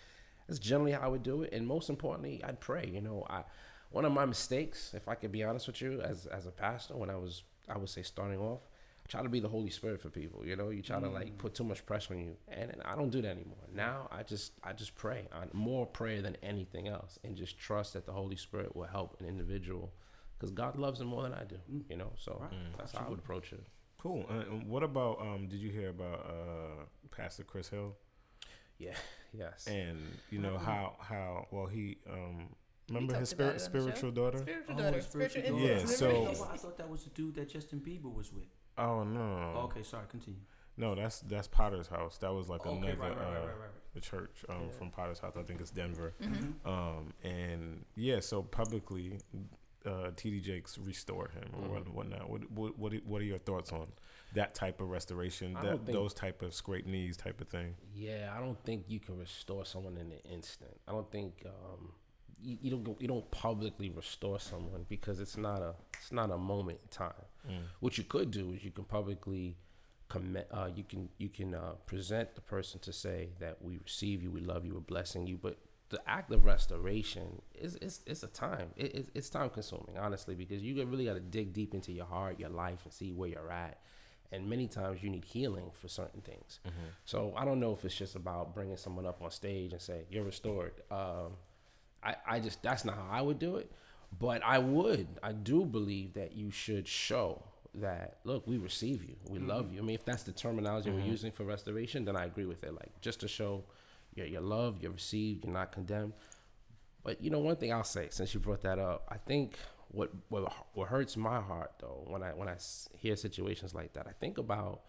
that's generally how i would do it and most importantly i'd pray you know i one of my mistakes if i could be honest with you as as a pastor when i was i would say starting off try to be the Holy Spirit for people. You know, you try to like put too much pressure on you, and, and I don't do that anymore. Now I just I just pray, I, more prayer than anything else, and just trust that the Holy Spirit will help an individual. because God loves him more than I do. Mm. You know, so Right. that's how I would approach it. Cool. Uh, and what about um? Did you hear about uh Pastor Chris Hill Yeah. Yes. and you know Mhm. how how well he um remember his about spirit, it on the show. spiritual daughter? Spiritual Oh, daughter. his Spiritual spiritual Yeah, so- Remember No, he- I thought that was the dude that Justin Bieber was with. Oh no, no, no. Oh, okay, sorry, continue. No, that's that's Potter's house. That was like okay, another right, right, right, uh, right, right, right. the church um Yeah. from Potter's house. I think it's Denver. Mhm. Mhm. Um and yeah, so publicly, uh, TD Jakes restored him or what Mhm. whatnot. What what what what are your thoughts on that type of restoration? I That think- those type of scrape knees type of thing. Yeah, I don't think you can restore someone in an instant. I don't think um, you, you don't go, you don't publicly restore someone because it's not a it's not a moment in time. What you could do is you can publicly commit. Uh, you can you can uh, present the person to say that we receive you, we love you, we're blessing you. But the act of restoration is it's, it's a time. It, it's, it's time consuming, honestly, because you really got to dig deep into your heart, your life, and see where you're at. And many times you need healing for certain things. So I don't know if it's just about bringing someone up on stage and say you're restored. Um, I, I just that's not how I would do it. But I would, I do believe that you should show that look, we receive you, we mm-hmm. love you. I mean, if that's the terminology we're mm-hmm. using for restoration, then I agree with it. Like just to show you're, you're loved, you're received, you're not condemned. But you know, one thing I'll say, since you brought that up, I think what what, what hurts my heart though when I when I hear situations like that, I think about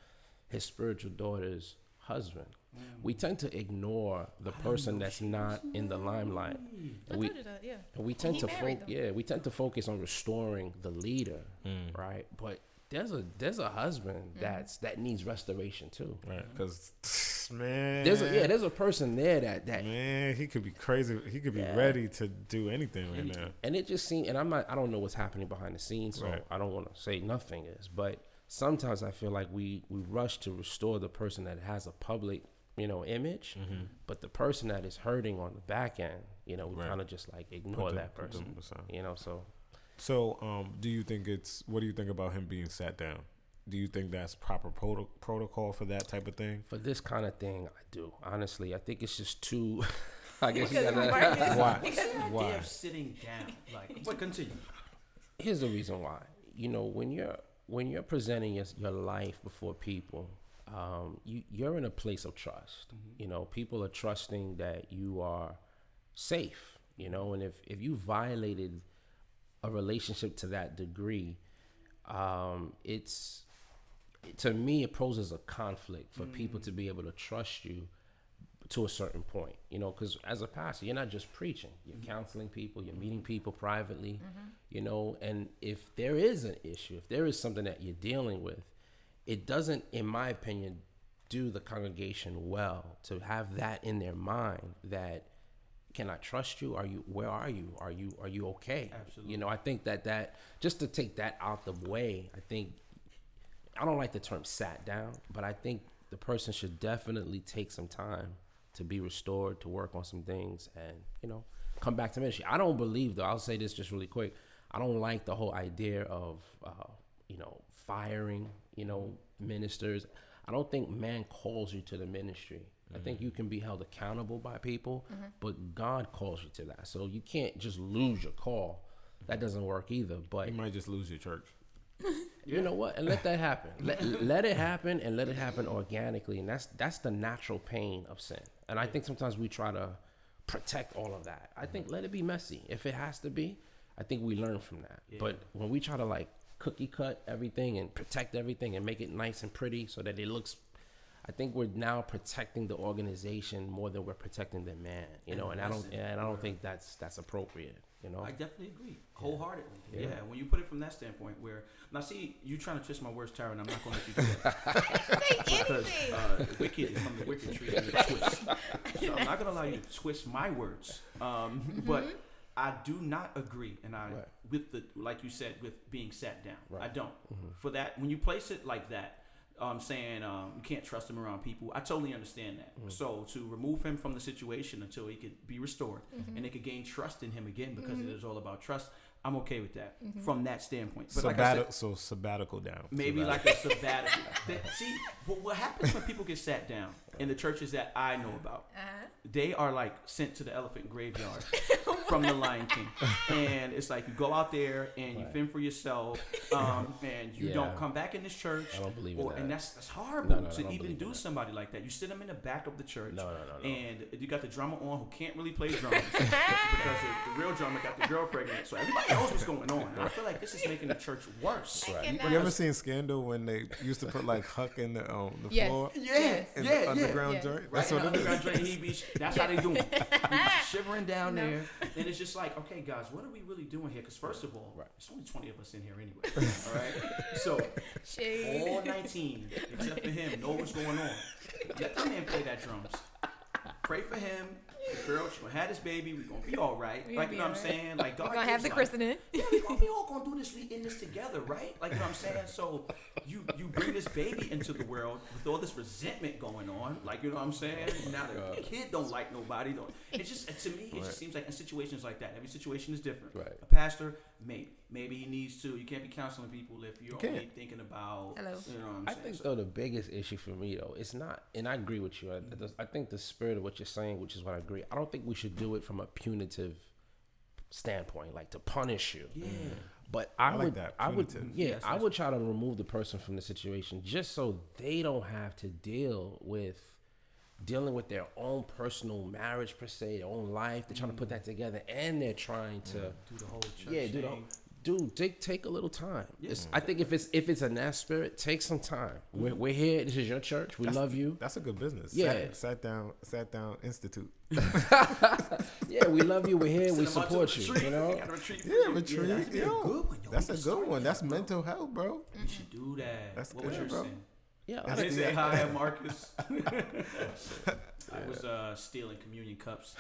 his spiritual daughter's husband. We tend to ignore the person that's not in the limelight. And we that, yeah. we tend to married fo- yeah, we tend to focus on restoring the leader, Mm. right? But there's a there's a husband Mm-hmm. that's that needs restoration too. Right, because man, There's a, yeah, there's a person there that that man, he could be crazy. He could be Yeah. ready to do anything right now. and it just seems and i'm not i don't know what's happening behind the scenes so Right. i don't want to say nothing is but sometimes i feel like we we rush to restore the person that has a public you know image Mm-hmm. but the person that is hurting on the back end you know we Right. kind of just like ignore them- that person you know so So, um, do you think it's what do you think about him being sat down? Do you think that's proper proto- protocol for that type of thing? for this kind of thing i do honestly i think it's just too i guess you gotta, Marcus- Why? because- Idea Why? of sitting down, like, but continue. here's the reason why. You know, when you're when you're presenting your, your life before people, um, you you're in a place of trust. You know, people are trusting that you are safe. You know, and if if you violated a relationship to that degree, um, it's to me it poses a conflict for people to be able to trust you to a certain point you know because as a pastor you're not just preaching you're mm-hmm. counseling people you're mm-hmm. meeting people privately mm-hmm. you know and if there is an issue if there is something that you're dealing with it doesn't in my opinion do the congregation well to have that in their mind that can I trust you? Are you where are you? Are you are you okay? Absolutely. You know, I think that that just to take that out the way, I think I don't like the term sat down, but I think the person should definitely take some time to be restored, to work on some things, and you know, come back to ministry. I don't believe though. I'll say this just really quick. I don't like the whole idea of uh, you know firing you know ministers. I don't think man calls you to the ministry. I think you can be held accountable by people, but God calls you to that. So you can't just lose your call. That doesn't work either. But You might just lose your church. you know what? And let that happen. Let, let it happen and let it happen organically. And that's that's the natural pain of sin. And I think sometimes we try to protect all of that. I think let it be messy. If it has to be, I think we learn from that. Yeah. But when we try to like cookie cut everything and protect everything and make it nice and pretty so that it looks I think we're now protecting the organization more than we're protecting the man, you know, and I don't and I don't think that's that's appropriate, you know. I definitely agree wholeheartedly. Yeah. Yeah. when you put it from that standpoint, where now see you trying to twist my words, Tara, and I'm not going to let you do that Say because anything. uh, wicked is from the wicked tree and the twist. So I'm not going to allow you to twist my words. Um, But I do not agree, and I Right. with the like you said with being sat down. I don't. For that, when you place it like that. Um, saying um, you can't trust him around people. I totally understand that. So to remove him from the situation until he could be restored and they could gain trust in him again because it is all about trust. I'm okay with that Mm-hmm. from that standpoint. But like said, so sabbatical down. maybe Sabbatical. like a sabbatical. That- See, what, what happens when people get sat down in the churches that I know about? Uh-huh. They are like sent to the elephant graveyard from the Lion King, and it's like you go out there and you fend for yourself, um, and you Yeah. don't come back in this church. I don't believe in or, that. And that's that's horrible No, no, to don't even do somebody like that. You sit them in the back of the church, No, no, no, no. and you got the drummer on who can't really play drums because the, the real drummer got the girl pregnant, so everybody knows what's going on. And I feel like this is making the church worse. Right. cannot- You ever seen Scandal when they used to put like Huck in the um the Yes. floor Yeah, Yes. in yeah, the yeah. underground Yes. joint? Right, That's what it is. underground drain, he be, that's how they do it. shivering down No. there, and it's just like, okay, guys, what are we really doing here? Because first of all, Right. there's only 20 of us in here anyway. all right, so Shade. all 19 except for him know what's going on. Let that man play that drums. Pray for him. The girl, she gonna have this baby. We gonna be all right. We like you know what I'm saying? Like God We're gonna have the life. christening. Yeah, we, gonna, we all gonna do this. We in this together, right? Like you know what I'm saying. So you you bring this baby into the world with all this resentment going on. Like you know what I'm saying. Oh now the kid don't like nobody. Don't. It just to me it Right. just seems like in situations like that, every situation is different. Right. A pastor, maybe maybe he needs to. You can't be counseling people if you're You only thinking about. Hello. You know what I'm I think So- though the biggest issue for me though, it's not, and I agree with you. I, mm-hmm. I think the spirit of what you're saying, which is what I agree. I don't think we should do it from a punitive standpoint, like to punish you. yeah. Mm-hmm. But I, I like would, that, I would, yeah, Yes, I yes. would try to remove the person from the situation just so they don't have to deal with dealing with their own personal marriage per se, their own life. They're trying to put that mm. together, and they're trying to, Do the whole church yeah, do the, thing. dude, take take a little time. Yeah. It's, I think if it's if it's in that spirit, take some time. Mm-hmm. We're, we're here. This is your church. We That's- love you. That's a good business. Yeah. Sat, sat down, sat down institute. Yeah, we love you. We're here. Send we them out to support you. You know. Got a retreat Yeah, retreat. that's be a good one. yo. That's a good one. That's bro. mental health, bro. We should do that. That's what was good, bro. saying? Yeah, I They the- say hi, I'm Marcus. I was uh, stealing communion cups.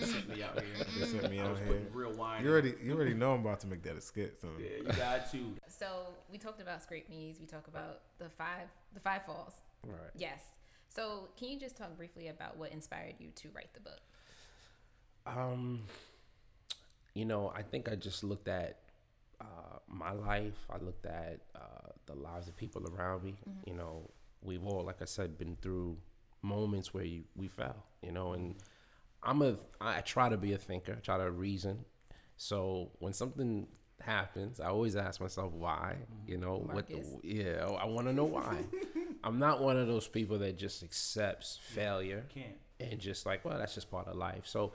They sent me out here. They sent me I out was here. putting real wine. You in. already, you already know I'm about to make that a skit. So. Yeah, you got to. So we talked about Scraped Knees. We talked about the five the five falls. right. Yes. So can you just talk briefly about what inspired you to write the book? Um, you know, I think I just looked at uh, my life. I looked at uh, the lives of people around me. You know, we've all, like I said, been through moments where you, we fell. You know, and I'm a. I try to be a thinker. I try to reason. So when something happens, I always ask myself why. You know, what? The, yeah, I want to know why. I'm not one of those people that just accepts failure Can't. and just like, well, that's just part of life. So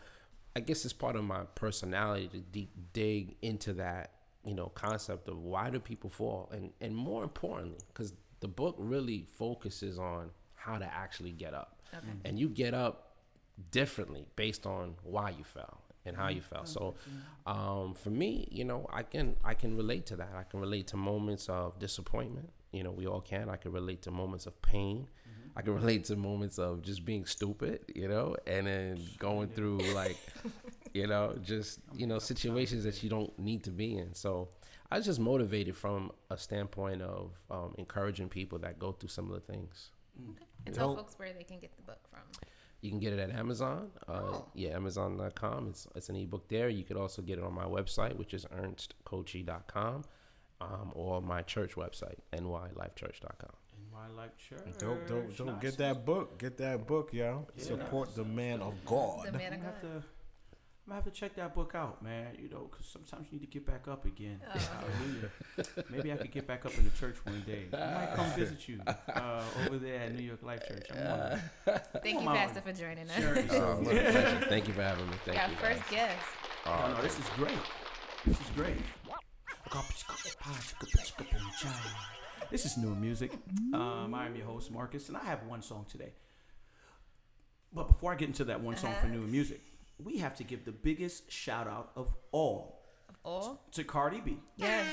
I guess it's part of my personality to deep dig into that, you know, concept of why do people fall, and and more importantly, because the book really focuses on how to actually get up, Okay. and you get up differently based on why you fell and how you fell. So um, for me, you know, I can I can relate to that. I can relate to moments of disappointment. You know, we all can. I can relate to moments of pain. I can relate to moments of just being stupid, you know, and then going through like, you know, just you know situations that you don't need to be in. So I was just motivated from a standpoint of um, encouraging people that go through similar things. Okay. And tell folks where they can get the book from. You can get it at Amazon. Uh, Oh. Yeah, Amazon.com. It's it's an ebook there. You could also get it on my website, which is ernstcochy.com, um, or my church website, nylifechurch.com. In my life church. Dope, dope, dope. Nice. Get that book. Get that book, y'all. Yeah. Support the man of God. The man of God. To. I'm gonna have to check that book out, man. You know, because sometimes you need to get back up again. Oh. Hallelujah. Maybe I could get back up in the church one day. I might come visit you uh, over there at New York Life Church. I'm wondering. Thank you, Come on. Pastor, for joining us. Sure. Uh. Thank you for having me. Thank Our you. first guest. No, no, this is great. This is great. This is new music. Um, I am your host, Marcus, and I have one song today. But before I get into that one song for new music, we have to give the biggest shout out of all Of all? to Cardi B Yes.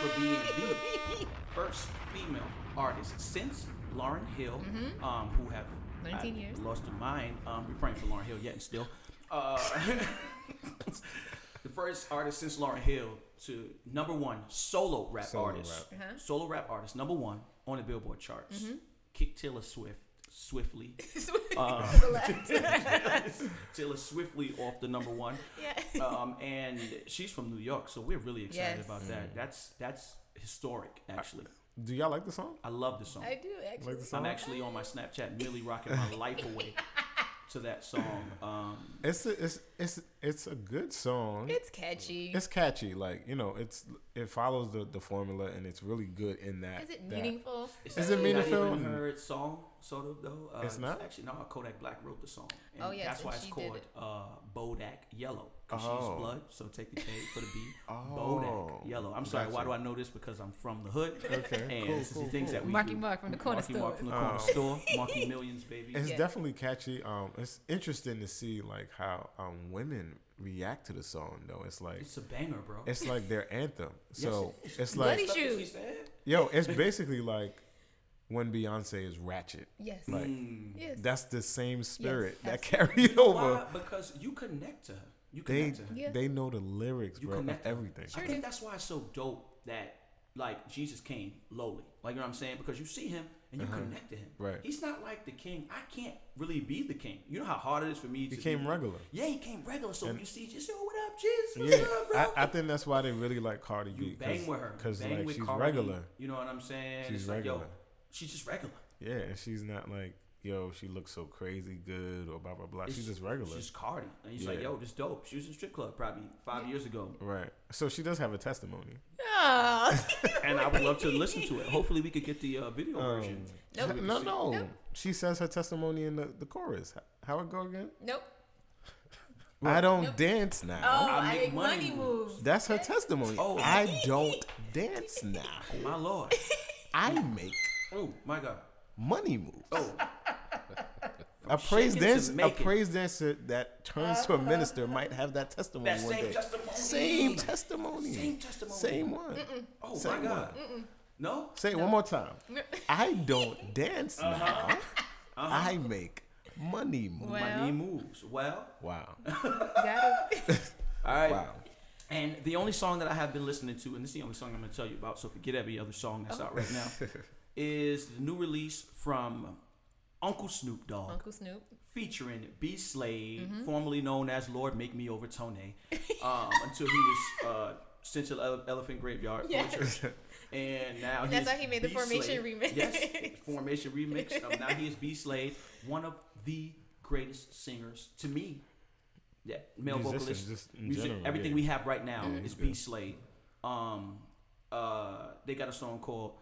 for being the first female artist since Lauryn Hill, um, who have 19 I years. lost her mind. Um, we're praying for Lauryn Hill yet and still. Uh, the first artist since Lauryn Hill to number one solo rap Solo artist, rap. Uh-huh. solo rap artist number one on the Billboard charts. Mm-hmm. Kick Taylor Swift swiftly. Um, Taylor swiftly off the number one. yeah. Um, and she's from New York, so we're really excited Yes. about that. That's that's historic, actually. Do y'all like the song? I love the song. I do actually. Like the song? I'm actually on my Snapchat, really rocking my life away to that song. Um, It's a, it's it's it's a good song. It's catchy. It's catchy, like you know, it's it follows the, the formula, and it's really good in that. Is it that- meaningful? It's Is it actually not meaningful? even her song, sort of though. Uh, It's not? Actually, no. Kodak Black wrote the song. And Oh, yes, that's why it's called it. uh, Bodak Yellow. Cause Oh. she's blood, so take the K for the B. Oh, Bodak Yellow. I'm sorry. Why gotcha. do I know this? Because I'm from the hood. Okay, And cool, this is cool, the things cool. that we Marky do. Mark from the corner Marky Mark stores. from the corner Oh. store. Marky Millions, baby. It's Yeah. definitely catchy. Um, it's interesting to see like how um women react to the song though. It's like It's a banger, bro. it's like their anthem. Yes, So it is. it's Bloody like Stuff that shoes. she said. yo, it's basically like when Beyonce is ratchet. Yes. Like Mm. yes. that's the same spirit that absolutely. carried You know over. why? Because you connect to her. You They to. Yeah. they know the lyrics, You bro, connect everything. Sure I think do. that's why it's so dope that like Jesus came lowly. Like you know what I'm saying? Because you see him and you Uh-huh. connect to him. Right. He's not like the king. I can't really be the king. You know how hard it is for me to He came be- regular. Yeah, he came regular. So And- you see just yo, what up, Jesus? What's Yeah, up, bro? I, I think that's why they really like Cardi B. you bang with her. because like she's Cardi, regular. You know what I'm saying? She's it's like, regular. yo, she's just regular. Yeah, and she's not like yo, she looks so crazy good or blah blah blah. She's just regular. She's Cardi. And he's like, yo, this dope. She was in a strip club probably five years ago. Right. So she does have a testimony. Oh. and I would love to listen to it. Hopefully we could get the uh, video Um, version. Nope. so No, no. Nope. She says her testimony in the, the chorus. How it go again? nope. I don't Nope. dance now. Oh, I I, make make money money moves. moves. That's her testimony. Oh. I don't dance now. My lord. I make Oh my God. money moves. Oh. A praise shaking dancer, a praise dancer that turns to a minister might have that testimony That one same day. testimony. Same testimony. Same testimony. Same one. Oh Same my God. one. No. Say it one more time. I don't dance Uh-huh. now. I make money moves. Well. Money moves. Well. Wow. is, All right. Wow. And the only song that I have been listening to, and this is the only song I'm going to tell you about, so forget every other song that's out right now, is the new release from Uncle Snoop Dogg. Uncle Snoop. featuring B Slade, Mm-hmm. formerly known as Lord Make Me Over Tone, um, until he was uh, sent to Ele- Elephant Graveyard Yeah. for. And now And he that's is why he made the B. Formation Slade. remix. Yes, Formation remix. Um, now he is B Slade, one of the greatest singers to me. Yeah, male Musician, vocalist. just in music- general, everything yeah. we have right now Yeah, is he's B. Slade. Um, uh, they got a song called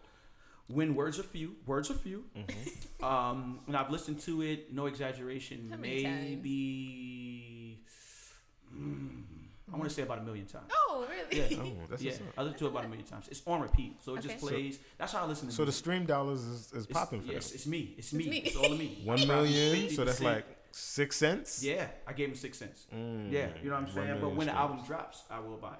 "When Words Are Few." Words are few. Mm-hmm. Um, and I've listened to it, no exaggeration, How maybe mm, I want to say about a million times. Oh, really? Yeah, Oh, that's yeah. I listened to it about a million times. It's on repeat, so it Okay. just So- plays. That's how I listen to it. So the stream dollars is, is popping for yes, them. it's me. It's me. me. It's all of me. One Probably million, so that's like six cents. Yeah, I gave him six cents. Mm, Yeah, you know what I'm saying. But million when the album drops, I will buy it.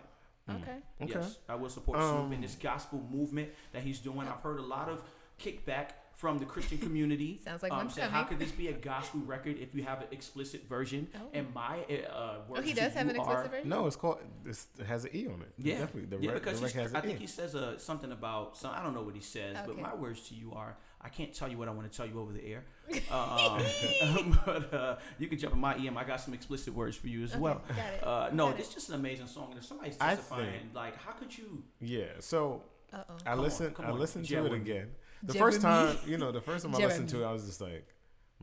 Okay. Okay. Yes, I will support Snoop Um, in this gospel movement that he's doing. I've heard a lot of kickback from the Christian community. Sounds like um, one's saying, How could this be a gospel record if you have an explicit version? Oh. And my uh, words Oh, he to does have you an explicit are- version? No, it's called. It's, it has an e on it. Yeah, definitely. The yeah, rec, because the rec has I think e. he says uh, something about some. I don't know what he says, but my words to you are: I can't tell you what I want to tell you over the air. um, but uh, you can jump in my EM. I got some explicit words for you as Okay, well. got it. Uh, no, Got it. it's just an amazing song. And if somebody's I testifying, think- like, how could you? Yeah. So Uh-oh. I Come on, listened. I listened jab to it again. The Jab first time, you know, the first time I listened to it, I was just like,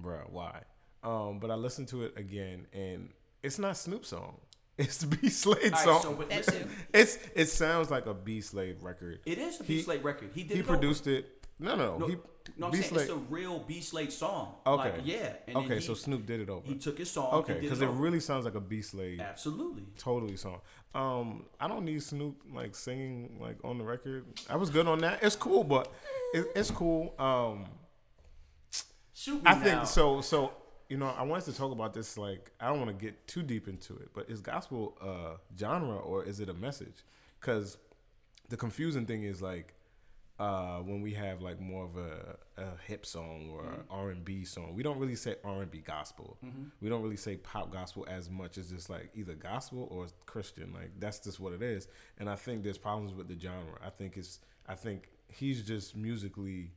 "Bruh, why?" Um, but I listened to it again, and it's not Snoop song. It's the B Slade song. right, so but That listen, it's it sounds like a B Slade record. it is a He- Slade record. He did. He it over. produced it. No, no, No, he. No, I'm B saying it's a real B Slade song. Okay. Like, yeah. And okay, he, so Snoop did it over. he took his song. Okay, because it, it really sounds like a B Slade absolutely. totally song. Um, I don't need Snoop like singing like on the record. I was good on that. It's cool, but it, it's cool. Um, Shoot me I now. think so. So you know, I wanted to talk about this. Like, I don't want to get too deep into it, but is gospel uh genre or is it a message? Because the confusing thing is like. Uh, when we have like more of a, a hip song or Mm-hmm. R and B song, we don't really say R and B gospel. We don't really say pop gospel as much as just like either gospel or Christian. Like that's just what it is. And I think there's problems with the genre. I think it's I think he's just musically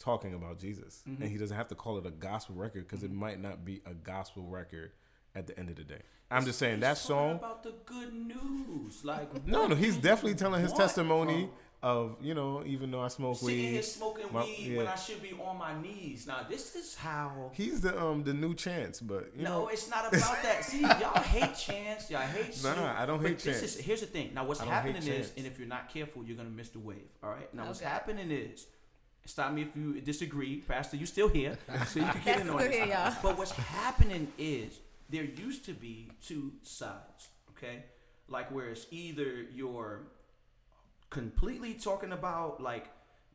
talking about Jesus, and he doesn't have to call it a gospel record because it might not be a gospel record at the end of the day. I'm just saying that He's talking song. about the good news. Like No, no, he's definitely telling his testimony from- of you know, even though I smoke Sitting here smoking my- weed when. I should be on my knees. Now this is how. he's the um the new chance, but you no, know, it's not about that. See, y'all hate Chance. Y'all hate. Nah, Snoop, I don't but hate this Chance. Is, here's the thing. Now, what's I don't hate happening is, Chance. and if you're not careful, you're gonna miss the wave. All right. Now, what's happening is, stop me if you disagree, Pastor. You still here, so you can get in on still this. here, y'all. But what's happening is there used to be two sides. Okay, like where it's either you're completely talking about like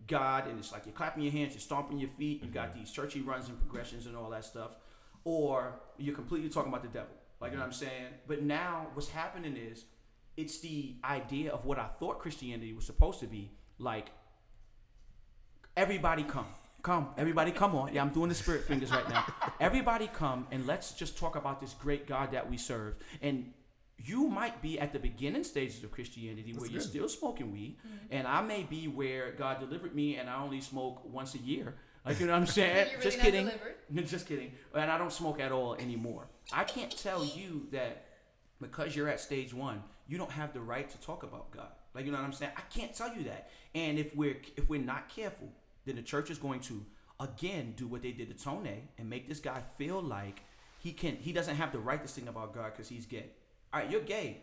God, and it's like you're clapping your hands, you're stomping your feet, you got mm-hmm. these churchy runs and progressions and all that stuff, or you're completely talking about the devil. Like you know what mm-hmm. I'm saying? But now what's happening is it's the idea of what I thought Christianity was supposed to be. Like everybody come. Come, everybody come on. Yeah, I'm doing the spirit fingers right now. Everybody come and let's just talk about this great God that we serve. And you might be at the beginning stages of Christianity where you're good. still smoking weed, mm-hmm. and I may be where God delivered me and I only smoke once a year. Like you know what I'm saying? Really just kidding. delivered. Just kidding. And I don't smoke at all anymore. I can't tell you that because you're at stage one, you don't have the right to talk about God. Like you know what I'm saying? I can't tell you that. And if we're if we're not careful, then the church is going to again do what they did to Tone and make this guy feel like he can he doesn't have the right to sing about God because he's gay. All right, you're gay.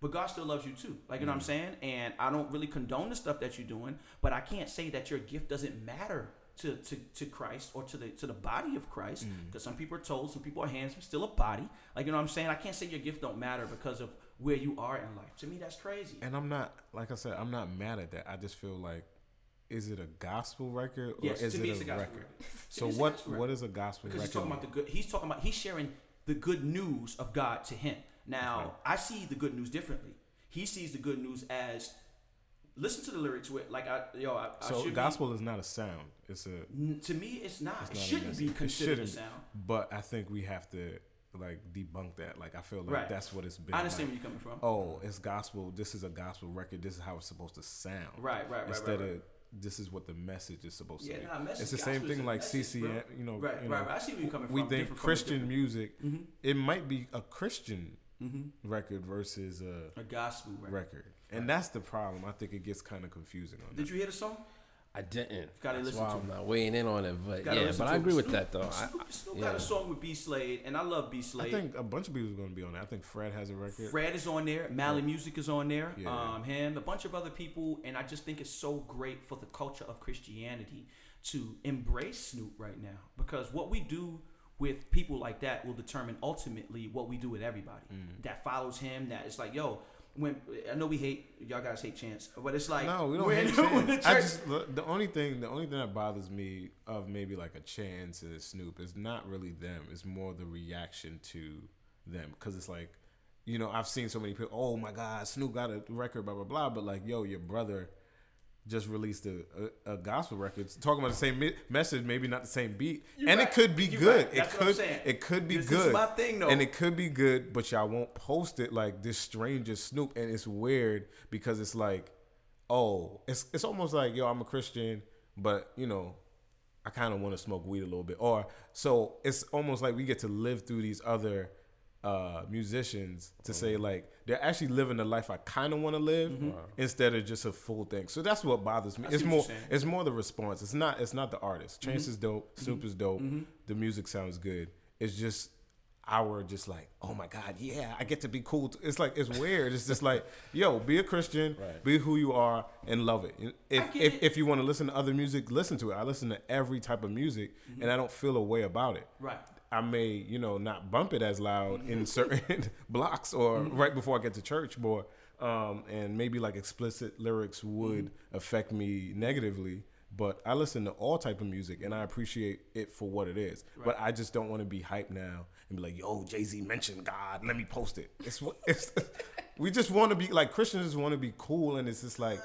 But God still loves you too. Like, you know what I'm mm-hmm. saying? And I don't really condone the stuff that you're doing, but I can't say that your gift doesn't matter to, to, to Christ or to the to the body of Christ. Mm. Because some people are told, some people are hands, but still a body. Like, you know what I'm saying? I can't say your gift don't matter because of where you are in life. To me, that's crazy. and I'm not like I said, I'm not mad at that. I just feel like, is it a gospel record or Yes, is to it me, a it's a gospel record? record. So me, it's a what what record. is a gospel because he's talking about the good. He's talking about he's sharing the good news of God to him. Now. I see the good news differently. He sees the good news as listen to the lyrics with like I yo I, I so should gospel is not a sound. It's a to me, it's not. It's it not a shouldn't be considered a shouldn't. sound. but I think we have to like debunk that. Like I feel like Right. that's what it's been. I understand like, where you're coming from. oh, it's gospel. This is a gospel record. This is how it's supposed to sound. Right, right, right, Instead right, right. of this is what the message is supposed Yeah, to be. nah, message- it's the same thing like message, CC. bro. You know, Right, you right, know, right. I see where you're coming We from. think from a Christian music. Mhm. It might be a Christian Mm-hmm. record versus a A gospel record. record, and that's the problem. I think it gets kind of confusing on Did that. you hear the song? I didn't. Gotta That's listen why to I'm it. not weighing in on it. But yeah, but to I it. agree with Snoop- that though. I, Snoop, Snoop yeah. got a song with B Slade, and I love B Slade. I think a bunch of people are going to be on that. I think Fred has a record. Fred is on there. Mali Yeah. Music is on there. Yeah. Um, him, a bunch of other people, and I just think it's so great for the culture of Christianity to embrace Snoop right now because what we do with people like that will determine ultimately what we do with everybody Mm. that follows him. That it's like, yo, when I know we hate y'all guys hate Chance, but it's like no, we don't when, hate when the Chance. I just the, the only thing the only thing that bothers me of maybe like a Chance and a Snoop is not really them. It's more the reaction to them because it's like, you know, I've seen so many people. Oh my God, Snoop got a record, blah blah blah. But like, yo, your brother just released a, a, a gospel record talking about the same message, maybe not the same beat, You're and right. it could be You're good. right. It That's what I'm could saying. it could be This is good. my thing, though. And it could be good, but y'all won't post it like this stranger Snoop, and it's weird because it's like, oh, it's it's almost like yo, I'm a Christian, but you know, I kind of want to smoke weed a little bit, or so it's almost like we get to live through these other uh musicians to say like they're actually living the life I kind of want to live instead of just a full thing. So that's what bothers me. I It's more it's more the response. It's not it's not the artist. Chance is dope, Snoop is dope. The music sounds good. It's just our just like, oh my God, yeah, I get to be cool. It's like it's weird. It's just like, yo, be a Christian, Right. be who you are, and love it. If if, it. if you want to listen to other music, listen to it. I listen to every type of music, and I don't feel a way about it. right. I may, you know, not bump it as loud Mm-hmm. in certain blocks or right before I get to church, more, um, and maybe like explicit lyrics would Mm-hmm. affect me negatively. But I listen to all type of music, and I appreciate it for what it is. But I just don't want to be hyped now and be like, "Yo, Jay Z mentioned God. Let me post it." It's what it's. we just want to be like Christians. Just want to be cool, and it's just like,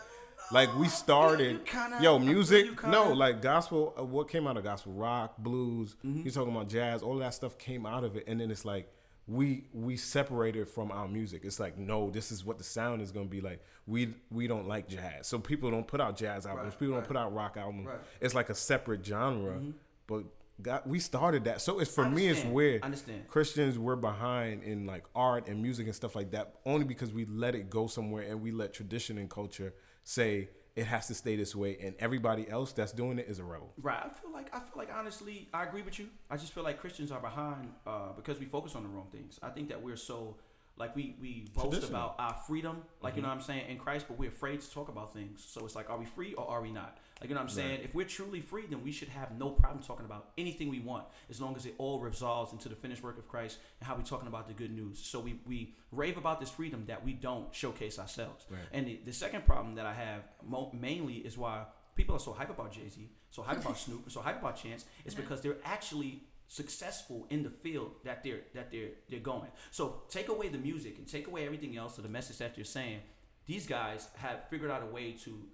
like we started. you kinda- yo, music. kinda- No, like gospel. Uh, what came out of gospel? Rock, blues. You're talking about jazz? All that stuff came out of it, and then it's like we we separated from our music. It's like no, this is what the sound is gonna be like. We we don't like jazz, so people don't put out jazz albums. Right, people don't put out rock albums. Right. It's like a separate genre. But God, we started that, so it's for me. It's weird. I understand. Christians we're behind in like art and music and stuff like that only because we let it go somewhere and we let tradition and culture say it has to stay this way, and everybody else that's doing it is a rebel. Right. I feel like I feel like honestly, I agree with you. I just feel like Christians are behind uh, because we focus on the wrong things. I think that we're so like we we boast about our freedom, like you know what I'm saying, in Christ, but we're afraid to talk about things. So it's like, are we free or are we not? Like you know what I'm saying? If we're truly free, then we should have no problem talking about anything we want, as long as it all resolves into the finished work of Christ and how we're talking about the good news. So we we rave about this freedom that we don't showcase ourselves. Right. And the, the second problem that I have mo- mainly is why people are so hype about Jay Z, so hype about Snoop, so hype about Chance, is because they're actually successful in the field that they're that they're they're going. So take away the music and take away everything else of the message that you're saying. These guys have figured out a way to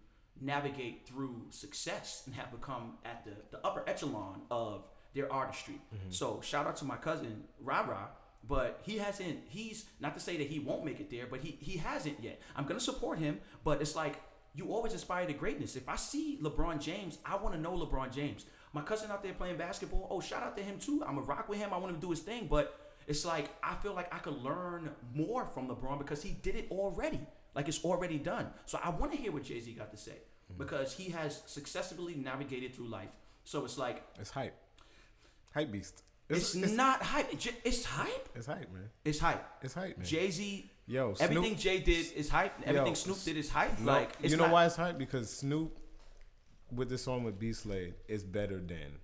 navigate through success and have become at the, the upper echelon of their artistry. Mm-hmm. So shout out to my cousin Ra Ra, but he hasn't. He's not to say that he won't make it there, but he he hasn't yet. I'm gonna support him, but it's like you always aspire to greatness. If I see LeBron James, I want to know LeBron James. My cousin out there playing basketball. Oh, shout out to him too. I'm a rock with him. I want him to do his thing, but it's like I feel like I could learn more from LeBron because he did it already. Like it's already done. So I want to hear what Jay Z got to say Mm. because he has successfully navigated through life. So it's like It's hype, hype beast. it's, not hype. It's hype. It's hype, man. It's hype. It's hype, man. Jay Z. Yo, Snoop- everything Jay did is hype. Everything Yo, Snoop did is hype. No, like it's you know not- why it's hype? Because Snoop, with this song with B Slade, is better than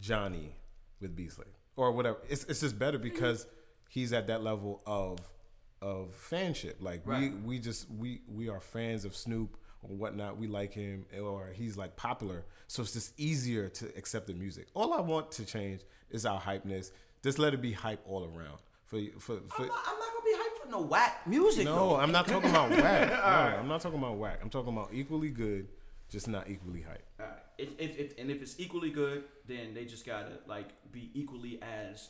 Johnny with B Slade or whatever. It's it's just better because he's at that level of of fanship. Like we we just we we are fans of Snoop or whatnot. We like him or he's like popular, so it's just easier to accept the music. All I want to change is our hypeness. Just let it be hype all around. For for, for I'm not, I'm not gonna be hyped for no whack music. no, though. I'm not talking about whack. No, I'm not talking about whack. I'm talking about equally good, just not equally hype. All right. If, if, if, and if it's equally good, then they just gotta like be equally as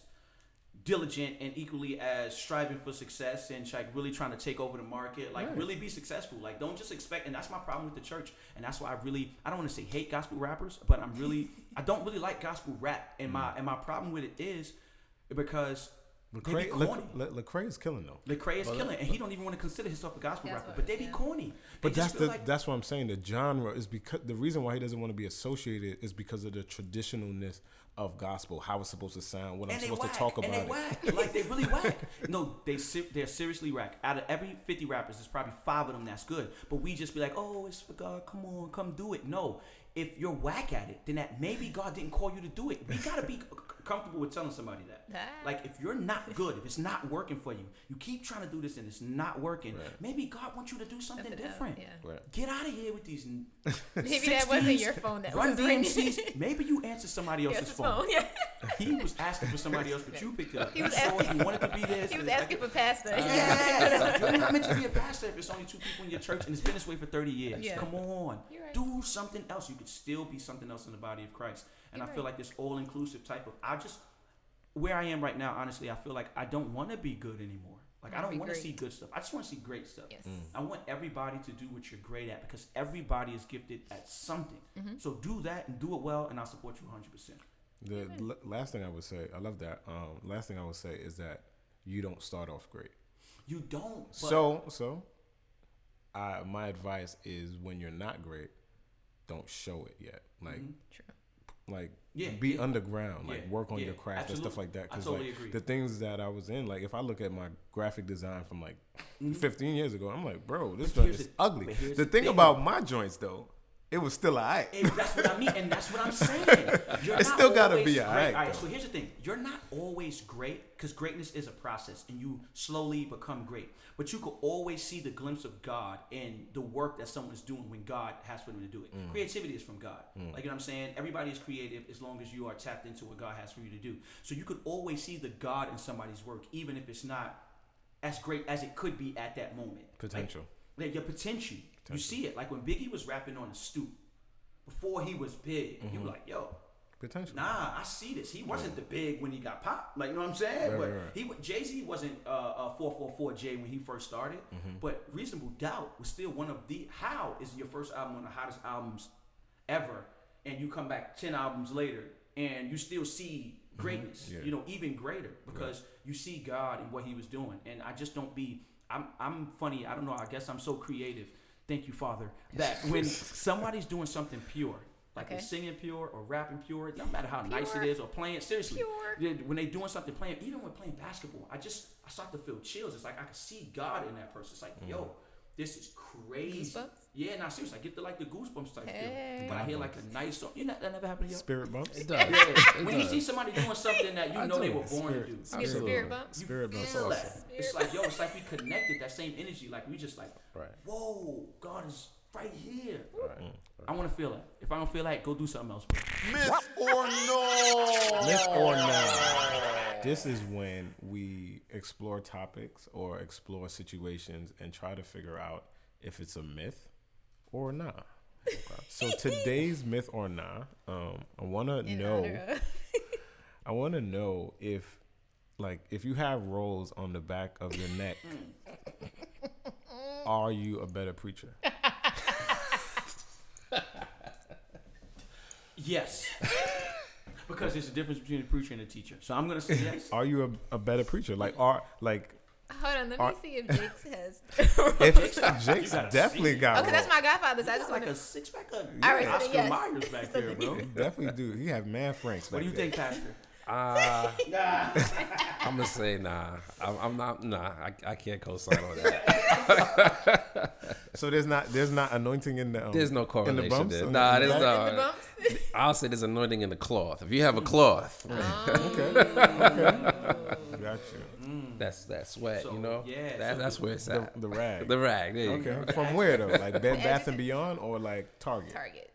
diligent and equally as striving for success and like really trying to take over the market. Like Right. really be successful. Like don't just expect. And that's my problem with the church. And that's why I really I don't want to say hate gospel rappers, but I'm really I don't really like gospel rap. And my mm. and my problem with it is because they be Lecrae, corny. Le, Le, Lecrae is killing though. Lecrae is killing, and he don't even want to consider himself a gospel rapper. But they be yeah. corny. They But that's the like- that's what I'm saying. The genre is because the reason why he doesn't want to be associated is because of the traditionalness of gospel, how it's supposed to sound, what I'm supposed whack, to talk about. and they it. whack. like they really whack. No, they they're seriously whack. Out of every fifty rappers, there's probably five of them that's good. But we just be like, oh, it's for God. Come on, come do it. No, if you're whack at it, then that maybe God didn't call you to do it. We gotta be comfortable with telling somebody that. Ah. Like if you're not good, if it's not working for you, you keep trying to do this and it's not working. Right. Maybe God wants you to do something, Something different. yeah. Right. Get out of here with these. Maybe that wasn't 60s, your phone that Run was ringing. DMCs. Maybe you answered somebody else's his phone. phone. Yeah. He was asking for somebody else, but you picked it up. He was you saw it, asking- you wanted to be there. He so was it's like- asking for pasta. Yeah, you're not meant to be a pastor if it's only two people in your church and it's been this way for 30 years. Yeah. Come on. Right. Do something else. You could still be something else in the body of Christ. And You're I feel right. like this all inclusive type of, I just, where I am right now, honestly, I feel like I don't want to be good anymore. Like, I wanna don't want to see good stuff. I just want to see great stuff. Yes. I want everybody to do what you're great at because everybody is gifted at something. Mm-hmm. So do that and do it well, and I'll support you 100%. The l- last thing I would say, I love that. Um, last thing I would say is that you don't start off great. You don't. But so so, I my advice is when you're not great, don't show it yet. Like True. Like Yeah, be yeah. underground like Yeah, work on your craft and stuff like that because totally like agree. the things that i was in like if i look at my graphic design from like Mhm. 15 years ago i'm like bro this joint is the- ugly the the thing thing. about my joints though it was still alright And that's what I mean, and that's what I'm saying. You're It's not still gotta be great. alright, All right, so here's the thing: you're not always great because greatness is a process, and you slowly become great. But you could always see the glimpse of God in the work that someone is doing when God has for them to do it. Mm. Creativity is from God. Like you know what I'm saying? Everybody is creative as long as you are tapped into what God has for you to do. So you could always see the God in somebody's work, even if it's not as great as it could be at that moment. Like, potential like your potential. You see it. Like when Biggie was rapping on the stoop, before he was big, you Mm-hmm. were like, yo, Potential. Nah, I see this. He wasn't the big when he got popped. Like you know what I'm saying? Right, but right, right. he Jay Z wasn't uh, uh 444 J when he first started. Mm-hmm. But Reasonable Doubt was still one of the. How is your first album one of the hottest albums ever, and you come back ten albums later and you still see greatness. Mm-hmm. Yeah. You know, even greater because you see God and what He was doing. And I just don't be. I'm I'm funny. I don't know. I guess I'm so creative. Thank you, Father. That when somebody's doing something pure, like they're singing pure or rapping pure, no matter how nice it is or playing seriously, Pure. they- when they doing something playing, even when playing basketball, I just I start to feel chills. It's like I can see God in that person. It's like, yo, mm-hmm. This is crazy. Goosebumps? Yeah, nah, seriously, I get the like the goosebumps type Hey. feel. When I hear like a nice song, you know that never happened to you. Spirit bumps. It does. Yeah, It when you see somebody doing something that you I know they were born Spirit. to do, You get Absolutely. spirit bumps. you Spirit bumps feel also. that. It's like yo, it's like we connected that same energy. Like we just like, Right. whoa, God is right here. Right. I want to feel that. If I don't feel that, go do something else. bro. Myth or no? Myth or not? This is when we explore topics or explore situations and try to figure out if it's a myth or not. So today's myth or not, um, I want to know. I want to know if, like, if you have rolls on the back of your neck, are you a better preacher? Yes. Because there's a difference between a preacher and a teacher. So I'm gonna say yes. Are you a, a better preacher? Like, are like Hold on, let me Are- see if Jake's has. if Jake's gotta definitely see. got Okay, that's my godfather. So I I just like want a to. six pack of All right, so Oscar yes. Myers back there, bro. He definitely do. He have man Franks. What do you there. think, Pastor? Uh, I'm gonna say nah. I'm, I'm not. Nah, I, I can't co-sign on that. So there's not there's not anointing in the um, There's no in the correlation bumps? there. Nah, the there's back? The no. bumps. I'll say there's anointing in the cloth. If you have a cloth, Okay. okay. Got you. that's that's sweat, So, you know. yeah, That, so that's the- where it's at. the rag. The rag. There you Okay. go. From where though? Like Bed Bath and Beyond or like Target? Target.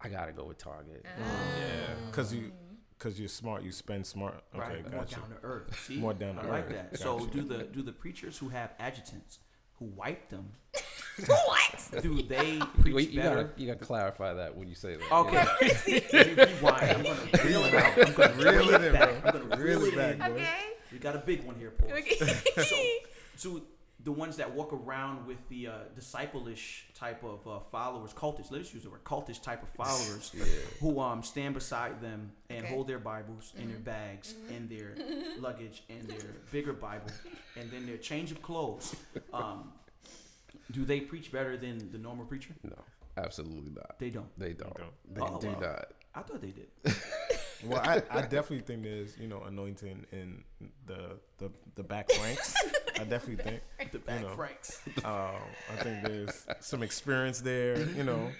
I gotta go with Target. Yeah. Cause you cause you're smart. You spend smart. Okay. right, more Got down to earth. See, More down to I like earth. that. So do the do the preachers who have adjutants who wipe them? what? Do they preach Wait, you better? gotta you gotta clarify that when you say that. Okay. Rewind. I'm gonna reel it out. I'm gonna Reel reel it it in, back. bro. I'm gonna Reel reel it it back, in. Okay. We got a big one here, Paul. Okay. to the ones that walk around with the uh, disciple-ish type of uh, followers, cultish. Let's use the word cultish type of followers who um stand beside them and Okay. hold their Bibles in their bags and their luggage and their bigger Bible and then their change of clothes. Um, do they preach better than the normal preacher? No, absolutely not. They don't. They don't. don't. They Oh, do well. not. I thought they did. Well, I, I definitely think there's you know anointing in the the the back ranks. I definitely think. The back know. Franks. Um, I think there's some experience there. You know,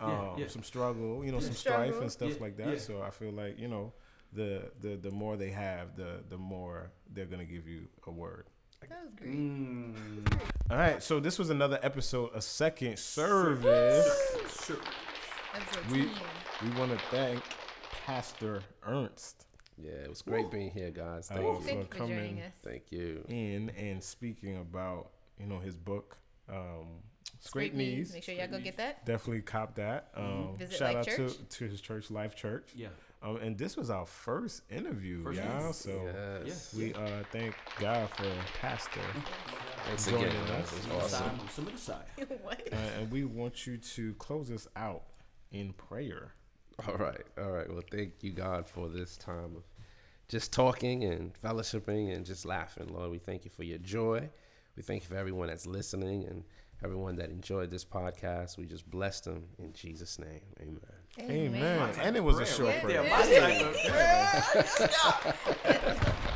um, Yeah, yeah. some struggle. You know, some Struggle. strife and stuff Yeah, like that. yeah. So I feel like you know the the the more they have, the the more they're gonna give you a word. That was great. Mm. All right, so this was another episode of Second Service. Sure. Episode We we want to thank Pastor Ernst Yeah, it was great being here, guys. Thank Oh, you. Thank you for for joining coming. us. Thank you. in and speaking about you know his book. Um, Scrape Scrape Knees. Knees. Make sure y'all go get that. Definitely cop that. Um, Visit shout Life out Church. to to his church, Life Church. Yeah. Um, and this was our first interview, First y'all. interview. So Yes. we uh thank God for Pastor, Thanks joining again, us. It was awesome. side, some of the side. what? uh, and we want you to close us out in prayer. All right. All right. Well, thank you, God, for this time of just talking and fellowshipping and just laughing. Lord, we thank you for your joy. We thank you for everyone that's listening and everyone that enjoyed this podcast. We just bless them in Jesus' name. Amen. Amen. And it was a short Yeah. prayer. Yeah, my type of-